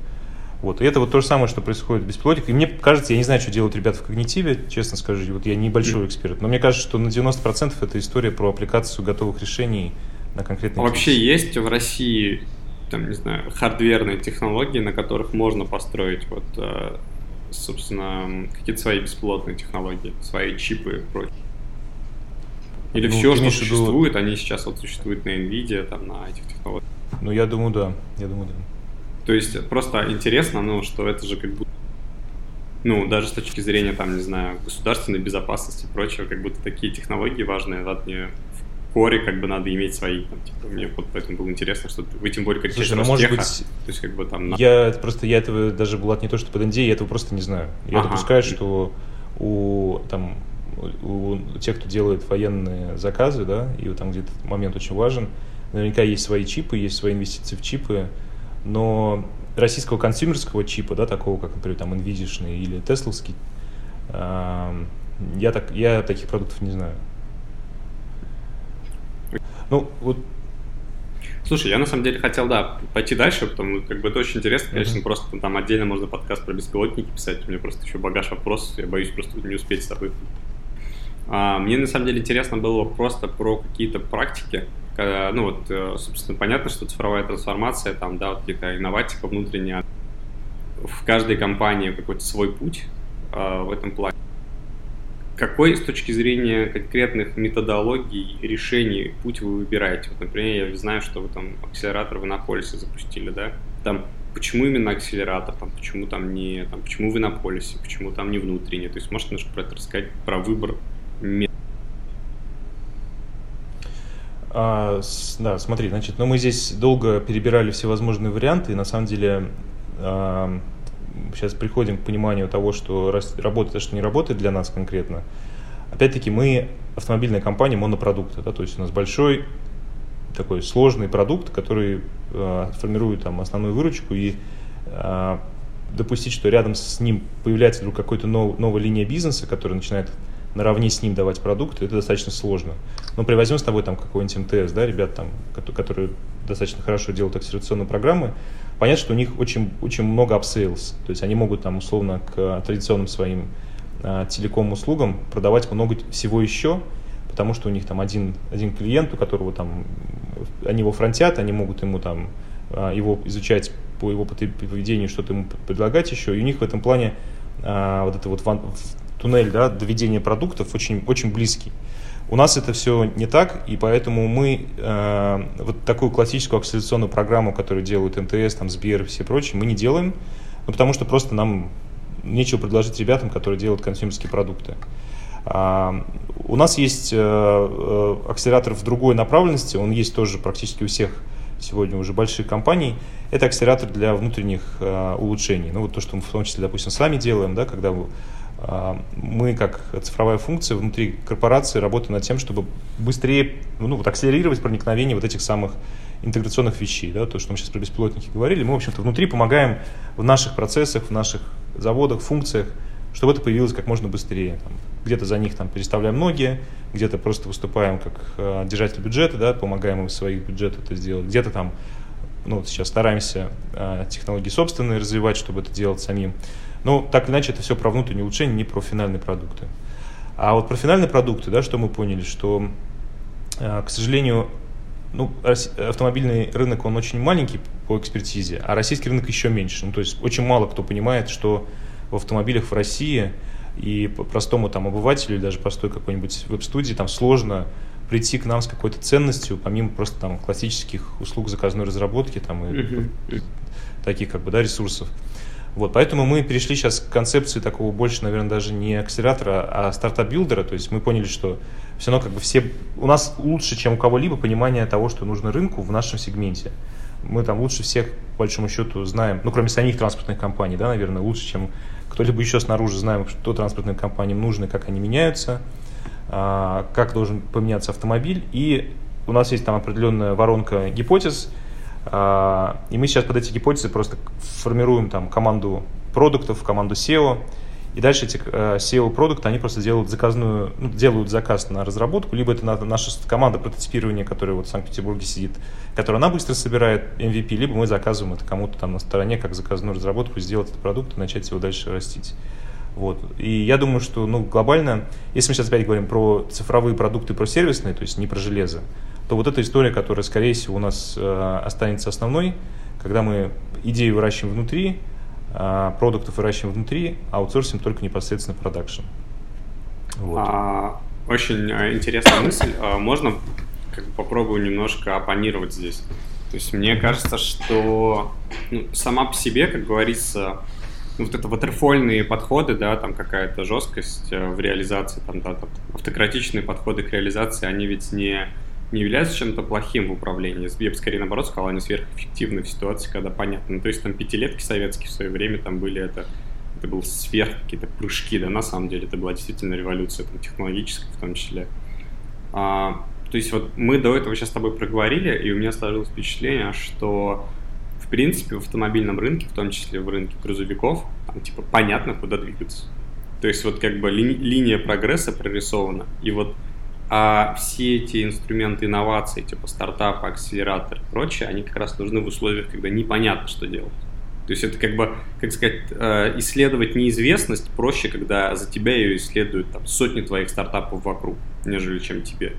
Вот. И это вот то же самое, что происходит в беспилотниках. И мне кажется, я не знаю, что делают ребята в когнитиве, честно скажу, вот я небольшой эксперт, но мне кажется, что на 90% это история про аппликацию готовых решений на конкретные Вообще кейсы. есть в России, там, не знаю, хардверные технологии, на которых можно построить вот, э, собственно, какие-то свои беспилотные технологии, свои чипы и прочее? Или ну, все, что существует, виду... они сейчас вот существуют на NVIDIA, там, на этих технологиях? Ну, я думаю, да. Я думаю, да. То есть просто интересно, ну, что это же как будто, ну, даже с точки зрения, там, не знаю, государственной безопасности и прочего, как будто такие технологии важные, да, мне в коре как бы надо иметь свои, там, типа, мне вот поэтому было интересно, что вы тем более как Слушай, ну, может быть, то есть как бы там... Я просто, я этого даже была не то, что под NDA, я этого просто не знаю. Я ага. допускаю, что у, там, у тех, кто делает военные заказы, да, и вот там где-то момент очень важен, наверняка есть свои чипы, есть свои инвестиции в чипы, но российского консюмерского чипа, да, такого, как, например, там, NVIDIA или Тесловский, я, так, я таких продуктов не знаю. Ну, вот Слушай, я на самом деле хотел, да, пойти дальше, потому как бы это очень интересно, конечно, mm-hmm. просто там отдельно можно подкаст про беспилотники писать, у меня просто еще багаж вопросов, я боюсь просто не успеть с тобой. А, мне на самом деле интересно было просто про какие-то практики, когда, ну вот, э, собственно, понятно, что цифровая трансформация, там, да, вот какие-то инноватика внутренняя, в каждой компании какой-то свой путь а, в этом плане. Какой с точки зрения конкретных методологий решений путь вы выбираете? Вот, например, я знаю, что вы там акселератор в Иннополисе запустили, да? Там почему именно акселератор, там, почему там не, там, почему в Иннополисе, почему там не внутренне? То есть можете немножко про это рассказать, про выбор метода? А, с, да, смотри, значит, ну мы здесь долго перебирали всевозможные варианты, и на самом деле а, сейчас приходим к пониманию того, что работает, а что не работает для нас конкретно. Опять-таки, мы автомобильная компания монопродукта, да, то есть у нас большой такой сложный продукт, который э, формирует там основную выручку и э, допустить, что рядом с ним появляется вдруг какой-то нов, новая линия бизнеса, которая начинает наравне с ним давать продукты, это достаточно сложно. Но привозим с тобой там какой-нибудь МТС, да, ребят там, которые достаточно хорошо делают акселерационные программы, понятно, что у них очень, очень много upsales, то есть они могут там условно к традиционным своим а, телеком-услугам продавать много всего еще, потому что у них там один, один клиент, у которого там, они его фронтят, они могут ему там а, его изучать по его поведению, что-то ему предлагать еще, и у них в этом плане а, вот это вот туннель, да, доведения продуктов очень, очень близкий. У нас это все не так, и поэтому мы э, вот такую классическую акселерационную программу, которую делают МТС, там, Сбер и все прочие, мы не делаем, ну, потому что просто нам нечего предложить ребятам, которые делают консюмерские продукты. А, у нас есть э, э, акселератор в другой направленности, он есть тоже практически у всех сегодня уже больших компаний. Это акселератор для внутренних э, улучшений. Ну, вот то, что мы в том числе, допустим, сами делаем, да, когда а, мы, как цифровая функция внутри корпорации, работаем над тем, чтобы быстрее ну, вот, акселерировать проникновение вот этих самых интеграционных вещей. Да, то, что мы сейчас про беспилотники говорили. Мы, в общем-то, внутри помогаем в наших процессах, в наших заводах, функциях, чтобы это появилось как можно быстрее. Там, где-то за них там, переставляем ноги, где-то просто выступаем как э, держатель бюджета, да, помогаем им своих бюджетах это сделать, где-то там ну, сейчас стараемся э, технологии собственные развивать, чтобы это делать самим. Но так или иначе это все про внутреннее улучшение, не про финальные продукты. А вот про финальные продукты, да, что мы поняли, что, э, к сожалению, ну, автомобильный рынок, он очень маленький по экспертизе, а российский рынок еще меньше. Ну, то есть очень мало кто понимает, что в автомобилях в России и простому там обывателю или даже простой какой-нибудь веб-студии там сложно прийти к нам с какой-то ценностью, помимо просто там классических услуг заказной разработки там и uh-huh. таких как бы да ресурсов. Вот, поэтому мы перешли сейчас к концепции такого больше, наверное, даже не акселератора, а стартап-билдера. То есть мы поняли, что все равно как бы все... У нас лучше, чем у кого-либо, понимание того, что нужно рынку в нашем сегменте. Мы там лучше всех, по большому счету, знаем, ну, кроме самих транспортных компаний, да, наверное, лучше, чем кто-либо еще снаружи знаем, что транспортным компаниям нужно, как они меняются, а, как должен поменяться автомобиль. И у нас есть там определенная воронка гипотез – и мы сейчас под эти гипотезы просто формируем там команду продуктов, команду SEO, и дальше эти э, SEO-продукты, они просто делают заказную, ну, делают заказ на разработку, либо это наша команда прототипирования, которая вот в Санкт-Петербурге сидит, которая она быстро собирает MVP, либо мы заказываем это кому-то там на стороне, как заказную разработку, сделать этот продукт и начать его дальше растить. Вот. И я думаю, что ну, глобально, если мы сейчас опять говорим про цифровые продукты, про сервисные, то есть не про железо, то вот эта история, которая, скорее всего, у нас э, останется основной, когда мы идею выращиваем внутри, э, продуктов выращиваем внутри, а аутсорсим только непосредственно продакшн. Вот. А, очень э, интересная мысль. А, можно как попробую немножко оппонировать здесь. То есть мне кажется, что ну, сама по себе, как говорится, ну, вот это ватерфольные подходы, да, там какая-то жесткость в реализации, там, да, там, автократичные подходы к реализации, они ведь не не являются чем-то плохим в управлении. Я бы скорее наоборот сказал, они сверхэффективны в ситуации, когда понятно. Ну, то есть там пятилетки советские в свое время там были это это был сверх какие-то прыжки, да, на самом деле это была действительно революция там, технологическая в том числе. А, то есть вот мы до этого сейчас с тобой проговорили, и у меня сложилось впечатление, что в принципе в автомобильном рынке, в том числе в рынке грузовиков, там типа понятно, куда двигаться. То есть вот как бы ли, линия прогресса прорисована, и вот а все эти инструменты инноваций, типа стартапы, акселератор и прочее, они как раз нужны в условиях, когда непонятно, что делать. То есть это как бы, как сказать, э, исследовать неизвестность проще, когда за тебя ее исследуют там, сотни твоих стартапов вокруг, нежели чем тебе.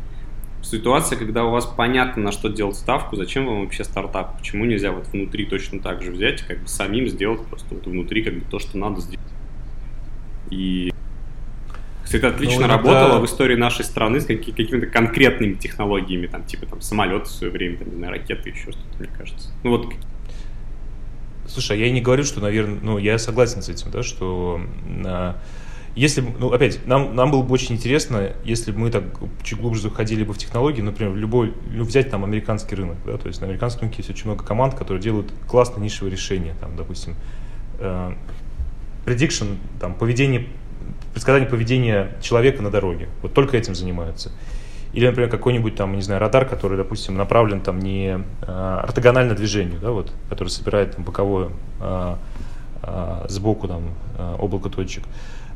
Ситуация, когда у вас понятно, на что делать ставку, зачем вам вообще стартап? Почему нельзя вот внутри точно так же взять как бы самим сделать просто вот внутри как бы то, что надо сделать? И это отлично ну, работало это... в истории нашей страны с какими-то конкретными технологиями, там, типа там самолеты в свое время, там, не знаю, ракеты, еще что-то, мне кажется. Ну вот Слушай, а я не говорю, что, наверное, ну, я согласен с этим, да, что а, если, ну, опять, нам, нам было бы очень интересно, если бы мы так чуть глубже заходили бы в технологии, например, любой, ну, взять там американский рынок, да, то есть на американском рынке есть очень много команд, которые делают классные нишевые решения, там, допустим, э, prediction, там, поведение, предсказание поведения человека на дороге, вот только этим занимаются. Или, например, какой-нибудь там, не знаю, радар, который, допустим, направлен там не э, ортогонально движению, да, вот, который собирает там боковое э, э, сбоку там э, облако точек.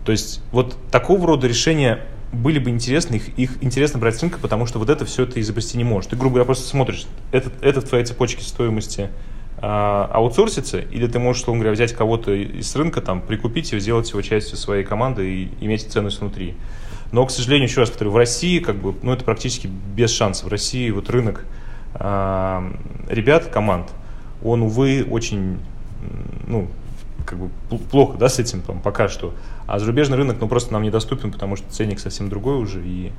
То есть вот такого рода решения были бы интересны, их, их интересно брать с рынка, потому что вот это все ты изобрести не можешь. Ты, грубо говоря, просто смотришь, это, это в твоей цепочке стоимости э, аутсорсится, или ты можешь, условно говоря, взять кого-то из рынка, там, прикупить и сделать его частью своей команды и иметь ценность внутри. Но, к сожалению, еще раз повторю, в России как бы, ну, это практически без шансов. В России вот рынок э, ребят, команд, он, увы, очень, ну, как бы плохо, да, с этим там, пока что. А зарубежный рынок, ну, просто нам недоступен, потому что ценник совсем другой уже, и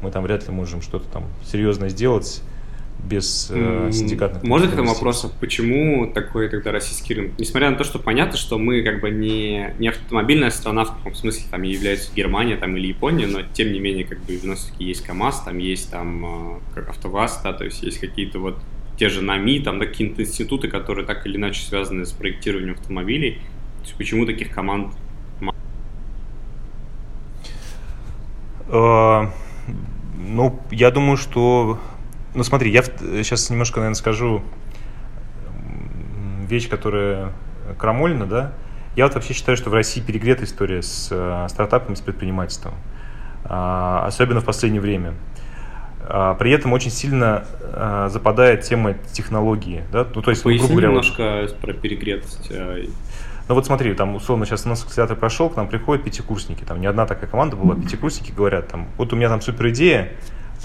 мы там вряд ли можем что-то там серьезное сделать без э, синдикатных. Можно к этому вопросу, почему такой тогда российский рынок? Несмотря на то, что понятно, что мы как бы не, не автомобильная страна, в каком смысле там является Германия там, или Япония, но тем не менее как бы у нас есть КАМАЗ, там есть там э, как АвтоВАЗ, да, то есть есть какие-то вот те же НАМИ, там да, какие-то институты, которые так или иначе связаны с проектированием автомобилей. То есть почему таких команд э, ну, я думаю, что ну смотри, я сейчас немножко, наверное, скажу вещь, которая крамольна, да. Я вот вообще считаю, что в России перегрета история с э, стартапами, с предпринимательством. А, особенно в последнее время. А, при этом очень сильно а, западает тема технологии. Да? Ну, то есть, Поясни грубо говоря, немножко вот... про перегретость. Э, ну вот смотри, там условно сейчас у нас театр прошел, к нам приходят пятикурсники, там не одна такая команда была, пятикурсники говорят, там, вот у меня там супер идея,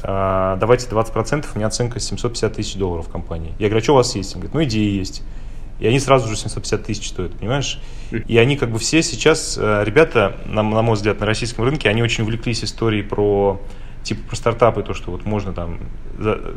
давайте 20%, у меня оценка 750 тысяч долларов в компании. Я говорю, а что у вас есть? Он говорит, ну идеи есть. И они сразу же 750 тысяч стоят, понимаешь? И они как бы все сейчас, э, ребята, на, на мой взгляд, на российском рынке, они очень увлеклись историей про типа про стартапы, то, что вот можно там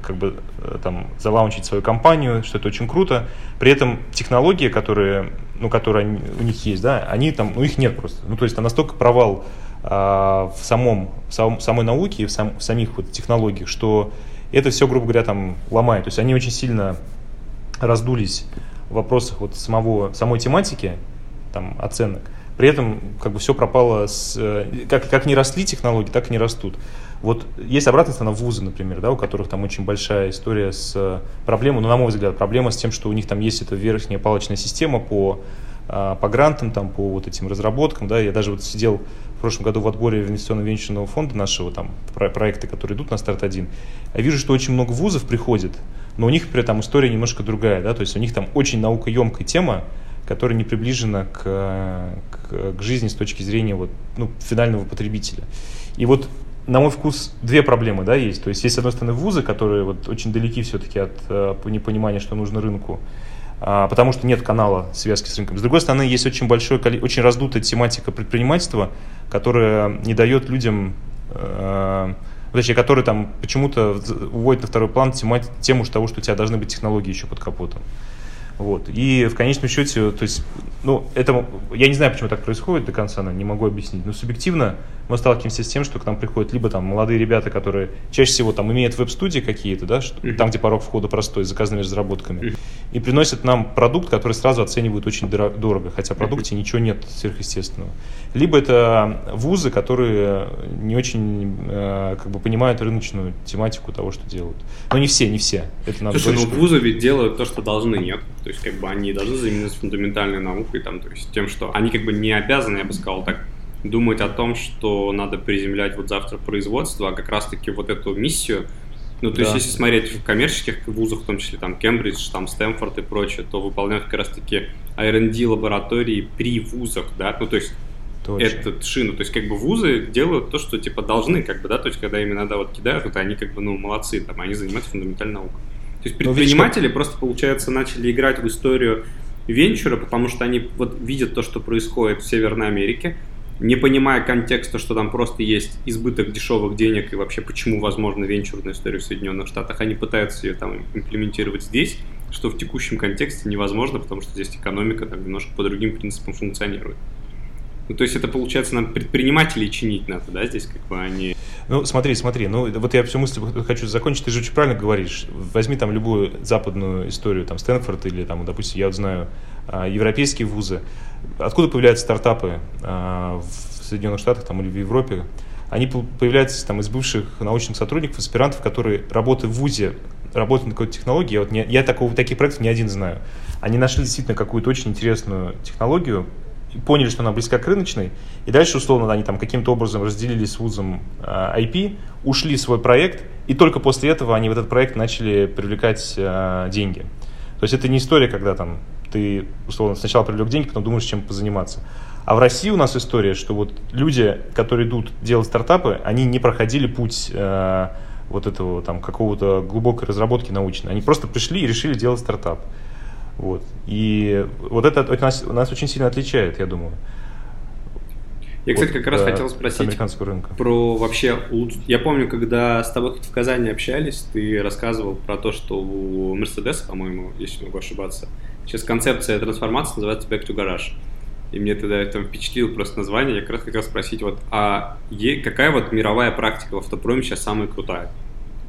как бы э, там залаунчить свою компанию, что это очень круто. При этом технологии, которые, ну, которые у них есть, да, они там, ну, их нет просто. Ну, то есть там настолько провал а, в, самом, в самой науке в, сам, в самих вот технологиях, что это все, грубо говоря, там ломает. То есть они очень сильно раздулись в вопросах вот самого, самой тематики, там, оценок. При этом как бы все пропало с... Э, как, как не росли технологии, так и не растут. Вот есть обратная сторона вузы, например, да, у которых там очень большая история с проблемой, ну, на мой взгляд, проблема с тем, что у них там есть эта верхняя палочная система по, а, по грантам, там, по вот этим разработкам, да, я даже вот сидел в прошлом году в отборе инвестиционного венчурного фонда нашего, там, про проекты, которые идут на старт 1, я вижу, что очень много вузов приходит, но у них при этом история немножко другая, да, то есть у них там очень наукоемкая тема, которая не приближена к, к, к жизни с точки зрения вот, ну, финального потребителя. И вот на мой вкус, две проблемы да, есть. То есть есть, с одной стороны, вузы, которые вот очень далеки все-таки от э, непонимания, что нужно рынку, а, потому что нет канала связки с рынком. С другой стороны, есть очень большое, очень раздутая тематика предпринимательства, которая не дает людям, э, точнее, который там почему-то уводит на второй план тему, тему того, что у тебя должны быть технологии еще под капотом. Вот. И в конечном счете, то есть ну, это, я не знаю, почему так происходит до конца, но не могу объяснить, но субъективно мы сталкиваемся с тем, что к нам приходят либо там молодые ребята, которые чаще всего там имеют веб-студии какие-то, да, что, mm-hmm. там, где порог входа простой, с заказанными разработками, mm-hmm. и приносят нам продукт, который сразу оценивают очень дорого, хотя в продукте mm-hmm. ничего нет сверхъестественного. Либо это вузы, которые не очень э, как бы понимают рыночную тематику того, что делают. Но не все, не все. Это надо Слушай, говорить, ну что... вузы ведь делают то, что должны, нет? То есть как бы они должны заниматься фундаментальной наукой, там, то есть тем, что они как бы не обязаны, я бы сказал так, думать о том, что надо приземлять вот завтра производство, а как раз-таки вот эту миссию, ну, то да. есть, если смотреть в коммерческих вузах, в том числе там Кембридж, там Стэнфорд и прочее, то выполняют как раз-таки R&D лаборатории при вузах, да, ну, то есть Точно. этот шину, то есть как бы вузы делают то, что типа должны, как бы, да, то есть когда им иногда вот кидают, вот они как бы, ну, молодцы, там, они занимаются фундаментальной наукой. То есть предприниматели видишь, просто, получается, начали играть в историю венчура, потому что они вот видят то, что происходит в Северной Америке, не понимая контекста, что там просто есть избыток дешевых денег и вообще почему возможно венчурная история в Соединенных Штатах, они пытаются ее там имплементировать здесь, что в текущем контексте невозможно, потому что здесь экономика там немножко по другим принципам функционирует. Ну, то есть это, получается, нам предпринимателей чинить надо, да, здесь как бы они... Ну, смотри, смотри, ну, вот я всю мысль хочу закончить, ты же очень правильно говоришь. Возьми там любую западную историю, там, Стэнфорд или, там, допустим, я вот знаю, а, европейские вузы. Откуда появляются стартапы а, в Соединенных Штатах там, или в Европе? Они появляются там из бывших научных сотрудников, аспирантов, которые работают в ВУЗе, работают на какой-то технологии. Я, вот не, я такого, таких проектов не один знаю. Они нашли действительно какую-то очень интересную технологию, поняли, что она близка к рыночной, и дальше, условно, они там каким-то образом разделили с вузом IP, ушли в свой проект, и только после этого они в этот проект начали привлекать э, деньги. То есть это не история, когда там ты, условно, сначала привлек деньги, потом думаешь, чем позаниматься. А в России у нас история, что вот люди, которые идут делать стартапы, они не проходили путь э, вот этого там какого-то глубокой разработки научной. Они просто пришли и решили делать стартап. Вот. И вот это, это нас, нас очень сильно отличает, я думаю. Я, кстати, как раз хотел спросить рынка. про вообще... Я помню, когда с тобой в Казани общались, ты рассказывал про то, что у Мерседеса, по-моему, если не могу ошибаться, сейчас концепция трансформации называется Back to Garage. И мне тогда это впечатлило просто название. Я как раз хотел спросить, вот, а какая вот мировая практика в автопроме сейчас самая крутая?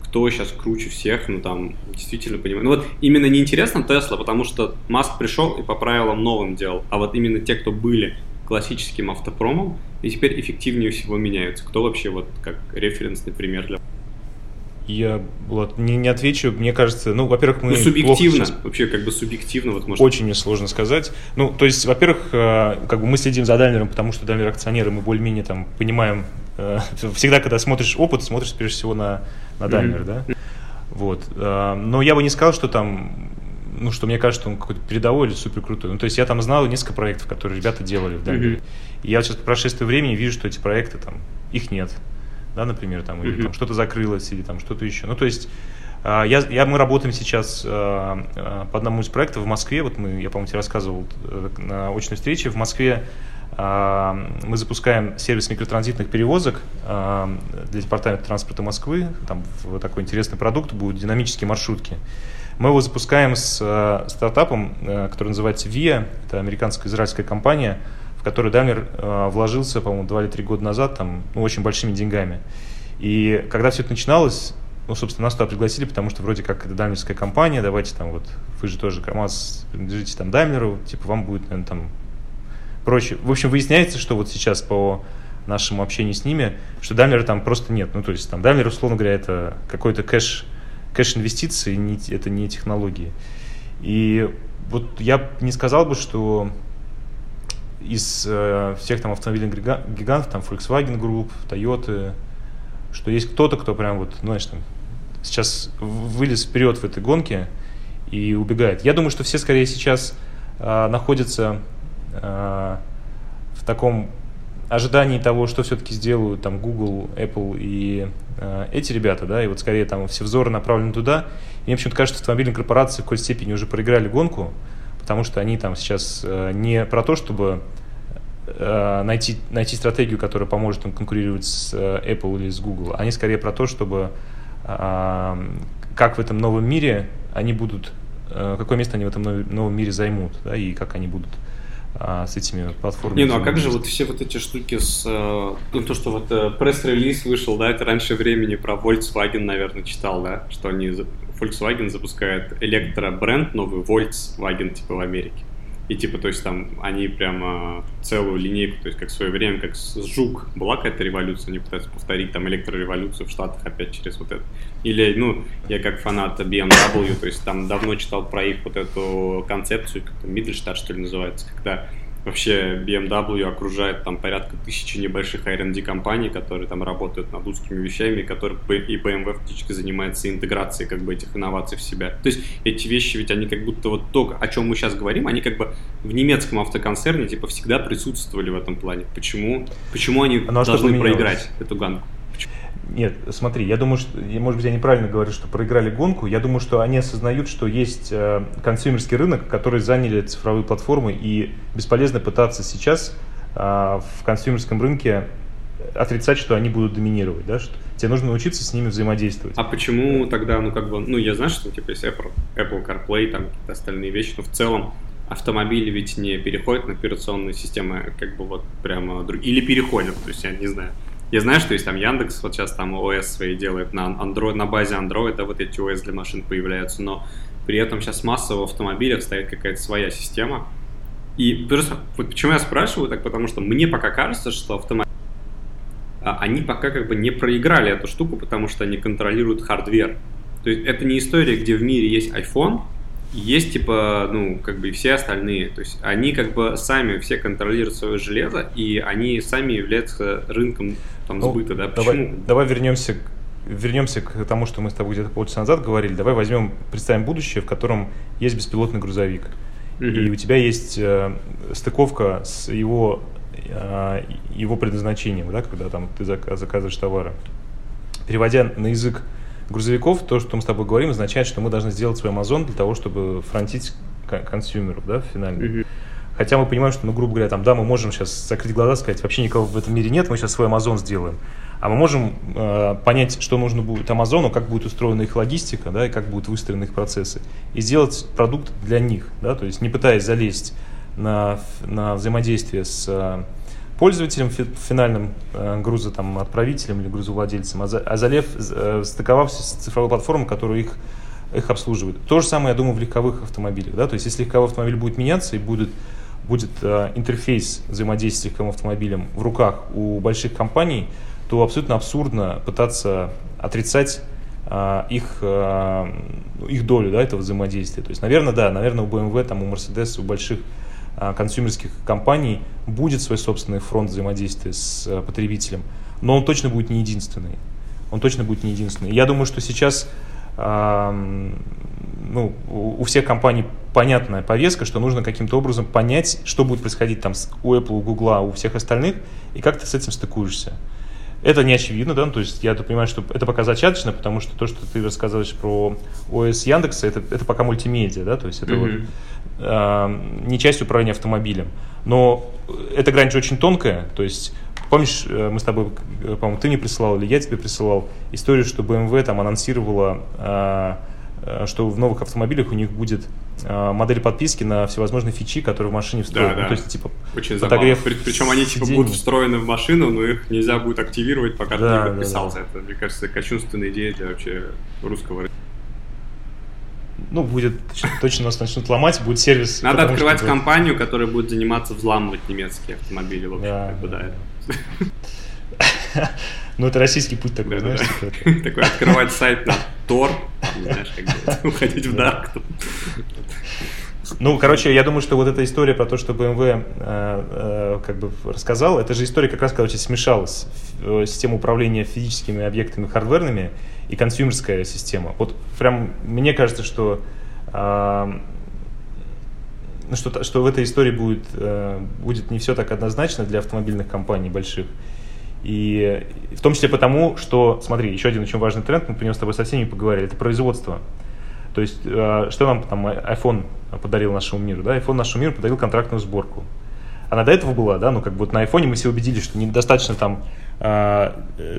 Кто сейчас круче всех, ну там действительно понимаю. Ну вот именно неинтересно Тесла, потому что Маск пришел и по правилам новым делал, а вот именно те, кто были классическим автопромом, и теперь эффективнее всего меняются. Кто вообще вот как референсный пример для я вот, не, не отвечу, мне кажется, ну, во-первых, мы... Ну, субъективно, сейчас... вообще как бы субъективно, вот может... Очень мне сложно сказать. Ну, то есть, во-первых, э, как бы мы следим за Даймлером, потому что Даймлер акционеры, мы более-менее там понимаем, э, всегда, когда смотришь опыт, смотришь прежде всего на, на Даймлер, mm-hmm. да? Вот. Э, но я бы не сказал, что там ну, что мне кажется, что он какой-то передовой или супер крутой. Ну, то есть я там знал несколько проектов, которые ребята делали в Даймлере. Mm-hmm. И я сейчас по прошествии времени вижу, что эти проекты там, их нет да, например, там, или там что-то закрылось, или там что-то еще. Ну, то есть а, я, я, мы работаем сейчас а, а, по одному из проектов в Москве, вот мы, я, по-моему, тебе рассказывал э, на очной встрече, в Москве мы запускаем сервис микротранзитных перевозок для департамента транспорта Москвы, там такой интересный продукт, будут динамические маршрутки. Мы его запускаем с стартапом, э, который называется VIA, это американско-израильская компания, в который Daimler э, вложился, по-моему, два или три года назад, там, ну, очень большими деньгами. И когда все это начиналось, ну, собственно, нас туда пригласили, потому что вроде как это даймлерская компания, давайте там вот, вы же тоже КАМАЗ принадлежите там Даймлеру, типа вам будет, наверное, там проще. В общем, выясняется, что вот сейчас по нашему общению с ними, что Даймлера там просто нет. Ну, то есть там Даймлер, условно говоря, это какой-то кэш, кэш инвестиции, не, это не технологии. И вот я не сказал бы, что из э, всех там автомобильных гигантов, там Volkswagen Group, Toyota, что есть кто-то, кто прям вот, знаешь, там, сейчас вылез вперед в этой гонке и убегает. Я думаю, что все скорее сейчас э, находятся э, в таком ожидании того, что все-таки сделают там Google, Apple и э, эти ребята, да, и вот скорее там все взоры направлены туда. И мне почему-то кажется, что автомобильные корпорации в какой-то степени уже проиграли гонку, потому что они там сейчас э, не про то, чтобы э, найти, найти стратегию, которая поможет им конкурировать с э, Apple или с Google. Они скорее про то, чтобы как в этом новом мире они будут, какое место они в этом новом мире займут, да, и как они будут а, с этими платформами. Не, ну а как же вот все вот эти штуки с... Э, ну, то, что вот э, пресс-релиз вышел, да, это раньше времени про Volkswagen, наверное, читал, да, что они... Volkswagen запускает электробренд новый, Volkswagen, типа, в Америке. И типа, то есть там они прямо целую линейку, то есть как в свое время, как с Жук была какая-то революция, они пытаются повторить там электрореволюцию в Штатах опять через вот это. Или, ну, я как фанат BMW, то есть там давно читал про их вот эту концепцию, как там Мидельштадт, что ли, называется, когда Вообще BMW окружает там порядка тысячи небольших R&D компаний, которые там работают над узкими вещами, которые и BMW фактически занимается интеграцией как бы этих инноваций в себя. То есть эти вещи ведь они как будто вот то, о чем мы сейчас говорим, они как бы в немецком автоконцерне типа всегда присутствовали в этом плане. Почему? Почему они Оно должны проиграть эту гонку? Нет, смотри, я думаю, что, может быть, я неправильно говорю, что проиграли гонку. Я думаю, что они осознают, что есть э, консюмерский рынок, который заняли цифровые платформы, и бесполезно пытаться сейчас э, в консюмерском рынке отрицать, что они будут доминировать, да, что тебе нужно научиться с ними взаимодействовать. А почему тогда, ну, как бы, ну, я знаю, что, типа, есть Apple, Apple CarPlay, там, какие-то остальные вещи, но в целом автомобили ведь не переходят на операционные системы, как бы, вот, прямо, или переходят, то есть, я не знаю. Я знаю, что есть там Яндекс, вот сейчас там ОС свои делает на, Android, на базе Android, да, вот эти ОС для машин появляются, но при этом сейчас массово в автомобилях стоит какая-то своя система. И просто, вот почему я спрашиваю так, потому что мне пока кажется, что автомобили, а, они пока как бы не проиграли эту штуку, потому что они контролируют hardware. То есть это не история, где в мире есть iPhone, есть типа, ну, как бы все остальные. То есть они как бы сами все контролируют свое железо, и они сами являются рынком там ну, сбыта, да? Почему? Давай, давай вернемся, вернемся к тому, что мы с тобой где-то полчаса назад говорили. Давай возьмем, представим будущее, в котором есть беспилотный грузовик. Mm-hmm. И у тебя есть э, стыковка с его, э, его предназначением, да, когда там ты заказываешь товары. Переводя на язык грузовиков, то, что мы с тобой говорим, означает, что мы должны сделать свой Amazon для того, чтобы фронтить консюмеру, да, финально. Mm-hmm. Хотя мы понимаем, что, ну, грубо говоря, там, да, мы можем сейчас закрыть глаза, сказать, вообще никого в этом мире нет, мы сейчас свой Amazon сделаем. А мы можем э, понять, что нужно будет Амазону, как будет устроена их логистика, да, и как будут выстроены их процессы, и сделать продукт для них, да, то есть не пытаясь залезть на, на взаимодействие с э, пользователем финальным, э, груза там, отправителем или грузовладельцем, а, за, а залев, э, стыковавшись с цифровой платформой, которая их, их обслуживает. То же самое, я думаю, в легковых автомобилях. Да? То есть, если легковой автомобиль будет меняться и будет будет э, интерфейс взаимодействия с легковым автомобилем в руках у больших компаний, то абсолютно абсурдно пытаться отрицать э, их, э, их долю да, этого взаимодействия. То есть, наверное, да, наверное, у BMW, там, у Mercedes, у больших консюмерских компаний будет свой собственный фронт взаимодействия с потребителем, но он точно будет не единственный. Он точно будет не единственный. Я думаю, что сейчас ну, у всех компаний понятная повестка, что нужно каким-то образом понять, что будет происходить там у Apple, у Google, у всех остальных, и как ты с этим стыкуешься. Это не очевидно, да, ну, то есть я понимаю, что это пока зачаточно, потому что то, что ты рассказываешь про ОС Яндекса, это, это пока мультимедиа, да, то есть это mm-hmm. вот, э, не часть управления автомобилем. Но эта грань же очень тонкая, то есть Помнишь, э, мы с тобой, э, по-моему, ты мне присылал или я тебе присылал историю, что BMW там анонсировала э, что в новых автомобилях у них будет модель подписки на всевозможные фичи, которые в машине встроены. Да, да. Ну, то есть, типа, Очень фотограф... Причем они типа будут встроены в машину, но их нельзя будет активировать, пока да, ты не подписался. Да, да. Это, мне кажется, кощунственная идея для вообще русского рынка. Ну, будет точно нас начнут ломать, будет сервис. Надо потому, открывать компанию, которая будет заниматься взламывать немецкие автомобили, в общем, да, как бы, да. да. Ну, это российский путь такой, знаешь. Такой открывать сайт на Тор, знаешь, как уходить в Дарк. Ну, короче, я думаю, что вот эта история про то, что BMW э, э, как бы рассказал, это же история как раз, короче, смешалась. Э, система управления физическими объектами хардверными и консюмерская система. Вот прям мне кажется, что э, что, что в этой истории будет, э, будет не все так однозначно для автомобильных компаний больших. И в том числе потому, что, смотри, еще один очень важный тренд, мы про него с тобой со всеми поговорили, это производство. То есть, э, что нам там iPhone подарил нашему миру, да? iPhone нашему миру подарил контрактную сборку. Она до этого была, да, ну как бы вот на iPhone мы все убедились, что недостаточно там э,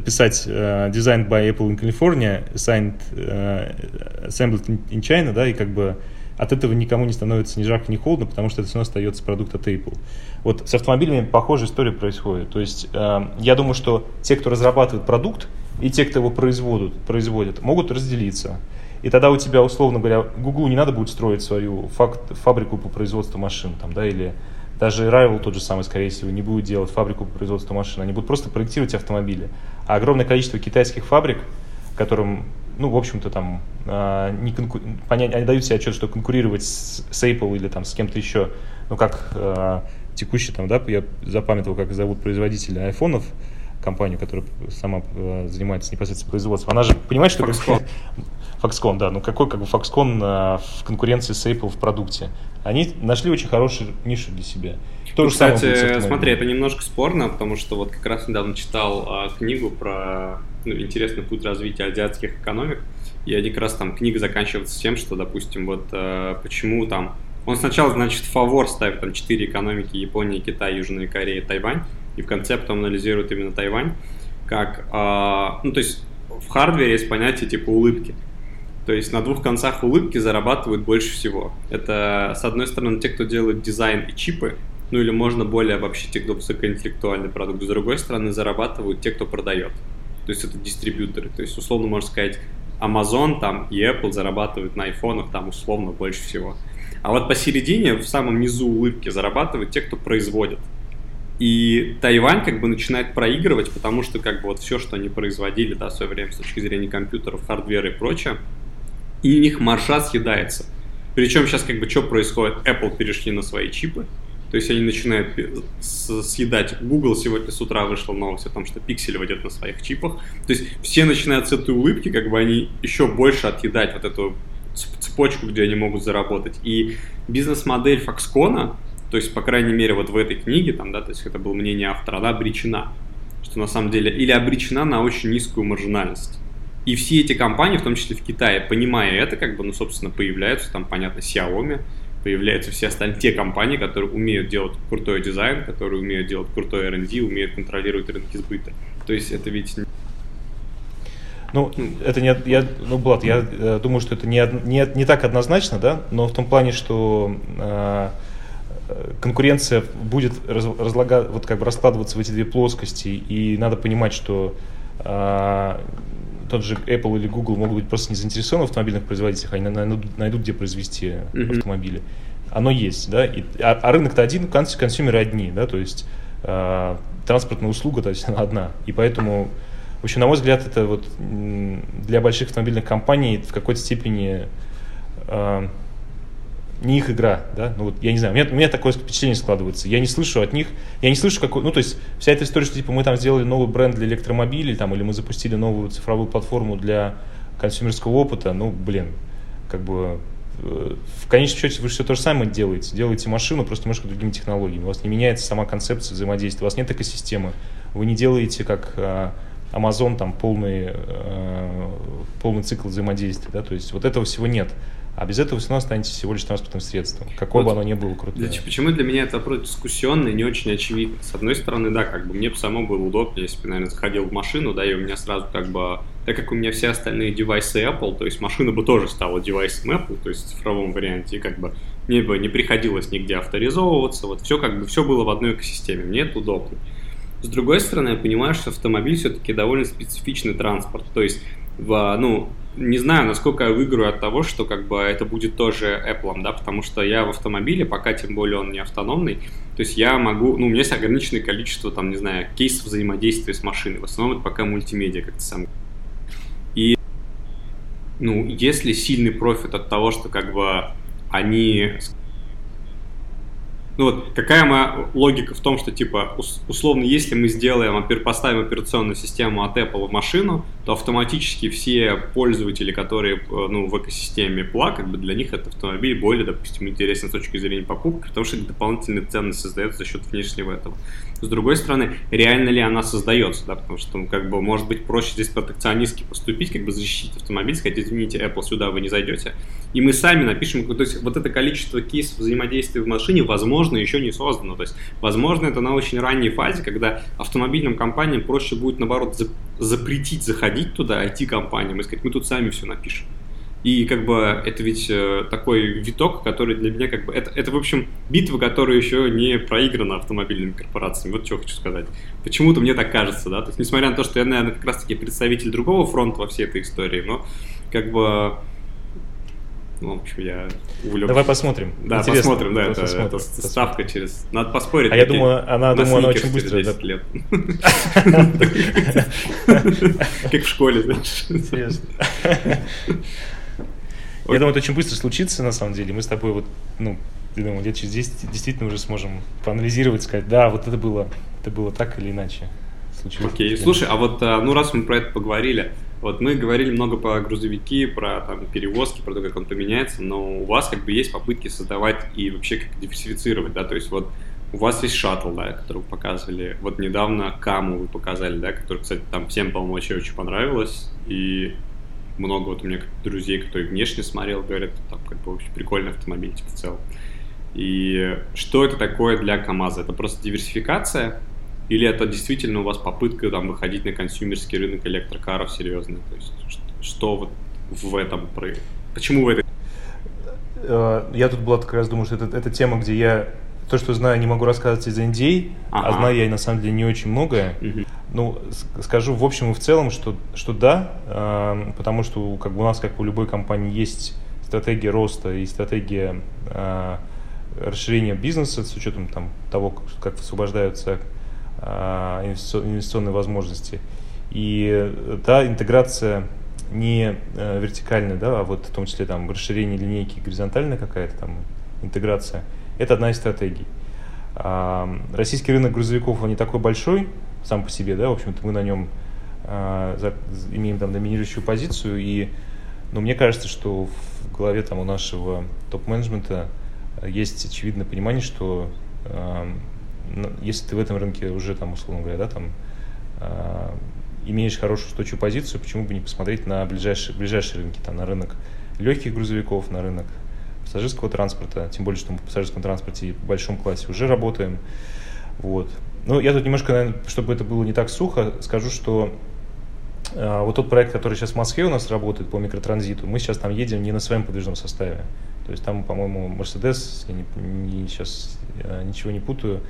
писать э, designed by Apple in California, signed, э, assembled in China, да, и как бы от этого никому не становится ни жарко, ни холодно, потому что это все равно остается продукт от Apple. Вот с автомобилями похожая история происходит. То есть э, я думаю, что те, кто разрабатывает продукт, и те, кто его производят, производят могут разделиться. И тогда у тебя, условно говоря, Google не надо будет строить свою факт, фабрику по производству машин, там, да, или даже Rival тот же самый, скорее всего, не будет делать фабрику по производству машин. Они будут просто проектировать автомобили. А огромное количество китайских фабрик, которым, ну, в общем-то, там, э, не конку... понять, они дают себе отчет, что конкурировать с, с Apple или там с кем-то еще, ну, как э, текущий там, да, я запамятовал, как зовут производителя айфонов, компанию, которая сама э, занимается непосредственно производством, она же понимает, что... Foxconn. Foxconn, да. Ну какой как бы Foxconn э, в конкуренции с Apple в продукте? Они нашли очень хорошую нишу для себя. То ну, кстати, смотри, это немножко спорно, потому что вот как раз недавно читал а, книгу про ну, интересный путь развития азиатских экономик, и они как раз там книга заканчивается тем, что, допустим, вот а, почему там он сначала, значит, фавор ставит там четыре экономики Япония, Китай, Южная Корея, Тайвань, и в конце потом анализирует именно Тайвань, как, а, ну, то есть в хардвере есть понятие типа улыбки. То есть на двух концах улыбки зарабатывают больше всего. Это, с одной стороны, те, кто делает дизайн и чипы, ну или можно более обобщить те, кто высокоинтеллектуальный продукт. С другой стороны, зарабатывают те, кто продает. То есть это дистрибьюторы. То есть, условно, можно сказать, Amazon там и Apple зарабатывают на айфонах там условно больше всего. А вот посередине, в самом низу улыбки, зарабатывают те, кто производит. И Тайвань как бы начинает проигрывать, потому что как бы вот все, что они производили да, в свое время с точки зрения компьютеров, хардвера и прочее, и у них маржа съедается. Причем сейчас как бы что происходит? Apple перешли на свои чипы, то есть они начинают съедать. Google сегодня с утра вышла новость о том, что пиксель войдет на своих чипах. То есть все начинают с этой улыбки, как бы они еще больше отъедать вот эту цепочку, где они могут заработать. И бизнес-модель Foxconn то есть, по крайней мере, вот в этой книге, там, да, то есть это было мнение автора, она обречена. Что на самом деле, или обречена на очень низкую маржинальность. И все эти компании, в том числе в Китае, понимая это, как бы, ну, собственно, появляются, там, понятно, Xiaomi, появляются все остальные те компании, которые умеют делать крутой дизайн, которые умеют делать крутой R&D, умеют контролировать рынки сбыта. То есть это ведь ну, это не, я, ну, Влад, я э, думаю, что это не, не, не так однозначно, да, но в том плане, что э, конкуренция будет разлага, вот как бы раскладываться в эти две плоскости, и надо понимать, что а, тот же Apple или Google могут быть просто не заинтересованы в автомобильных производителях, они найдут, найдут где произвести mm-hmm. автомобили. Оно есть, да, и, а, а рынок-то один, конс, консюмеры одни, да, то есть а, транспортная услуга, то есть она одна, и поэтому, в общем, на мой взгляд, это вот для больших автомобильных компаний в какой-то степени а, не их игра, да, ну вот я не знаю, у меня, у меня такое впечатление складывается, я не слышу от них, я не слышу какой, ну то есть вся эта история, что типа мы там сделали новый бренд для электромобилей, там, или мы запустили новую цифровую платформу для консюмерского опыта, ну блин, как бы э, в конечном счете вы все то же самое делаете, делаете машину просто немножко другими технологиями, у вас не меняется сама концепция взаимодействия, у вас нет экосистемы, вы не делаете как э, Amazon там полный, э, полный цикл взаимодействия, да, то есть вот этого всего нет. А без этого все равно останетесь всего лишь транспортным средством, какое вот. бы оно ни было крутое. Для, почему для меня это вопрос дискуссионный, не очень очевидно. С одной стороны, да, как бы мне бы само было удобнее, если бы, наверное, заходил в машину, да, и у меня сразу как бы, так как у меня все остальные девайсы Apple, то есть машина бы тоже стала девайсом Apple, то есть в цифровом варианте, и как бы мне бы не приходилось нигде авторизовываться, вот все как бы, все было в одной экосистеме, мне это удобно. С другой стороны, я понимаю, что автомобиль все-таки довольно специфичный транспорт, то есть в, ну, не знаю, насколько я выиграю от того, что как бы это будет тоже Apple, да, потому что я в автомобиле, пока тем более он не автономный, то есть я могу, ну, у меня есть ограниченное количество, там, не знаю, кейсов взаимодействия с машиной, в основном это пока мультимедиа как-то сам. И, ну, если сильный профит от того, что как бы они ну вот какая моя логика в том, что типа условно, если мы сделаем, поставим операционную систему от Apple в машину, то автоматически все пользователи, которые э, ну, в экосистеме Pla, как бы для них этот автомобиль более, допустим, интересен с точки зрения покупки, потому что дополнительные ценности создается за счет внешнего этого. С другой стороны, реально ли она создается, да, потому что, ну, как бы, может быть, проще здесь протекционистски поступить, как бы защитить автомобиль, сказать, извините, Apple, сюда вы не зайдете, и мы сами напишем, то есть вот это количество кейсов взаимодействия в машине, возможно, еще не создано, то есть, возможно, это на очень ранней фазе, когда автомобильным компаниям проще будет, наоборот, запретить заходить туда, IT-компаниям, и сказать, мы тут сами все напишем. И как бы это ведь э, такой виток, который для меня как бы... Это, это, в общем, битва, которая еще не проиграна автомобильными корпорациями. Вот что хочу сказать. Почему-то мне так кажется, да. То есть, несмотря на то, что я, наверное, как раз-таки представитель другого фронта во всей этой истории, но как бы ну, в общем, я увлекся. Давай посмотрим. Да, Интересно. посмотрим, да, это, посмотрим. это ставка через... Надо поспорить. А я думаю, она, думаю, она очень быстро. 10 лет. Как в школе, знаешь. Я думаю, это очень быстро случится, на самом деле. Мы с тобой вот, ну, я думаю, лет через 10 действительно уже сможем поанализировать, сказать, да, вот это было, это было так или иначе. Случилось Окей, слушай, а вот, а, ну, раз мы про это поговорили, вот мы говорили много про грузовики, про там, перевозки, про то, как он поменяется, но у вас как бы есть попытки создавать и вообще как диверсифицировать, да, то есть вот у вас есть шаттл, да, который вы показывали. Вот недавно Каму вы показали, да, который, кстати, там всем, по-моему, очень, очень понравилось. И много вот у меня друзей, кто и внешне смотрел, говорят, там как бы очень прикольный автомобиль типа, в целом. И что это такое для КАМАЗа? Это просто диверсификация или это действительно у вас попытка там, выходить на консюмерский рынок электрокаров серьезно? То есть что вот в этом, почему в этой... Э, я тут была как раз думаю, что это, это тема, где я то, что знаю, не могу рассказывать из NDA, а, ага. а знаю я на самом деле не очень многое. Угу. Ну, скажу в общем и в целом, что, что да, э, потому что как бы у нас, как у любой компании, есть стратегия роста и стратегия э, расширения бизнеса с учетом там, того, как, как высвобождаются инвестиционные возможности. И да, интеграция не э, вертикальная, да, а вот в том числе там расширение линейки горизонтальная какая-то там интеграция, это одна из стратегий. А, российский рынок грузовиков, он не такой большой сам по себе, да, в общем-то мы на нем а, имеем там доминирующую позицию, и ну, мне кажется, что в голове там у нашего топ-менеджмента есть очевидное понимание, что если ты в этом рынке уже, там, условно говоря, да, там, э, имеешь хорошую устойчивую позицию, почему бы не посмотреть на ближайшие, ближайшие рынки, там, на рынок легких грузовиков, на рынок пассажирского транспорта, тем более, что мы в пассажирском транспорте в большом классе уже работаем. Вот. Ну, я тут немножко, наверное, чтобы это было не так сухо, скажу, что э, вот тот проект, который сейчас в Москве у нас работает по микротранзиту, мы сейчас там едем не на своем подвижном составе. То есть там, по-моему, Mercedes, я не, не, сейчас э, ничего не путаю, а,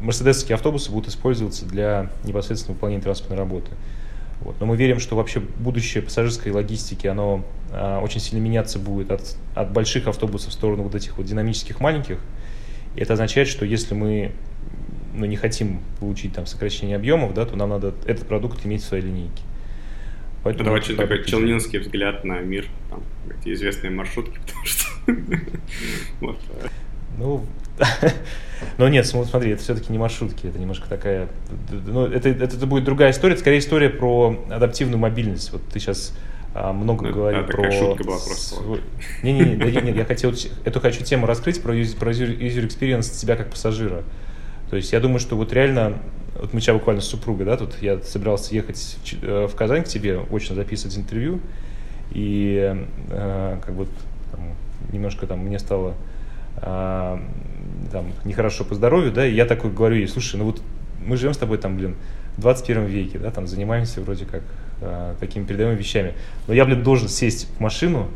мерседесовские автобусы будут использоваться для непосредственного выполнения транспортной работы. Вот. Но мы верим, что вообще будущее пассажирской логистики, оно а, очень сильно меняться будет от, от больших автобусов в сторону вот этих вот динамических маленьких. И это означает, что если мы ну, не хотим получить там сокращение объемов, да, то нам надо этот продукт иметь в своей линейке. Поэтому это очень такой челнинский взгляд на мир, там, эти известные маршрутки, потому что... Ну, Но нет, смотри, это все-таки не маршрутки, это немножко такая... Ну, это, это, это будет другая история, это скорее история про адаптивную мобильность. Вот ты сейчас а, много ну, говорил про... шутка была просто. Не-не-не, нет, я хотел эту хочу тему раскрыть про, про user experience тебя как пассажира. То есть я думаю, что вот реально, вот мы сейчас буквально с супругой, да, тут я собирался ехать в э, Казань к тебе, очень записывать интервью, и э, как бы там, немножко там мне стало э, там, нехорошо по здоровью, да, и я такой говорю ей, слушай, ну вот мы живем с тобой там, блин, в 21 веке, да, там занимаемся вроде как э, такими передовыми вещами, но я, блин, должен сесть в машину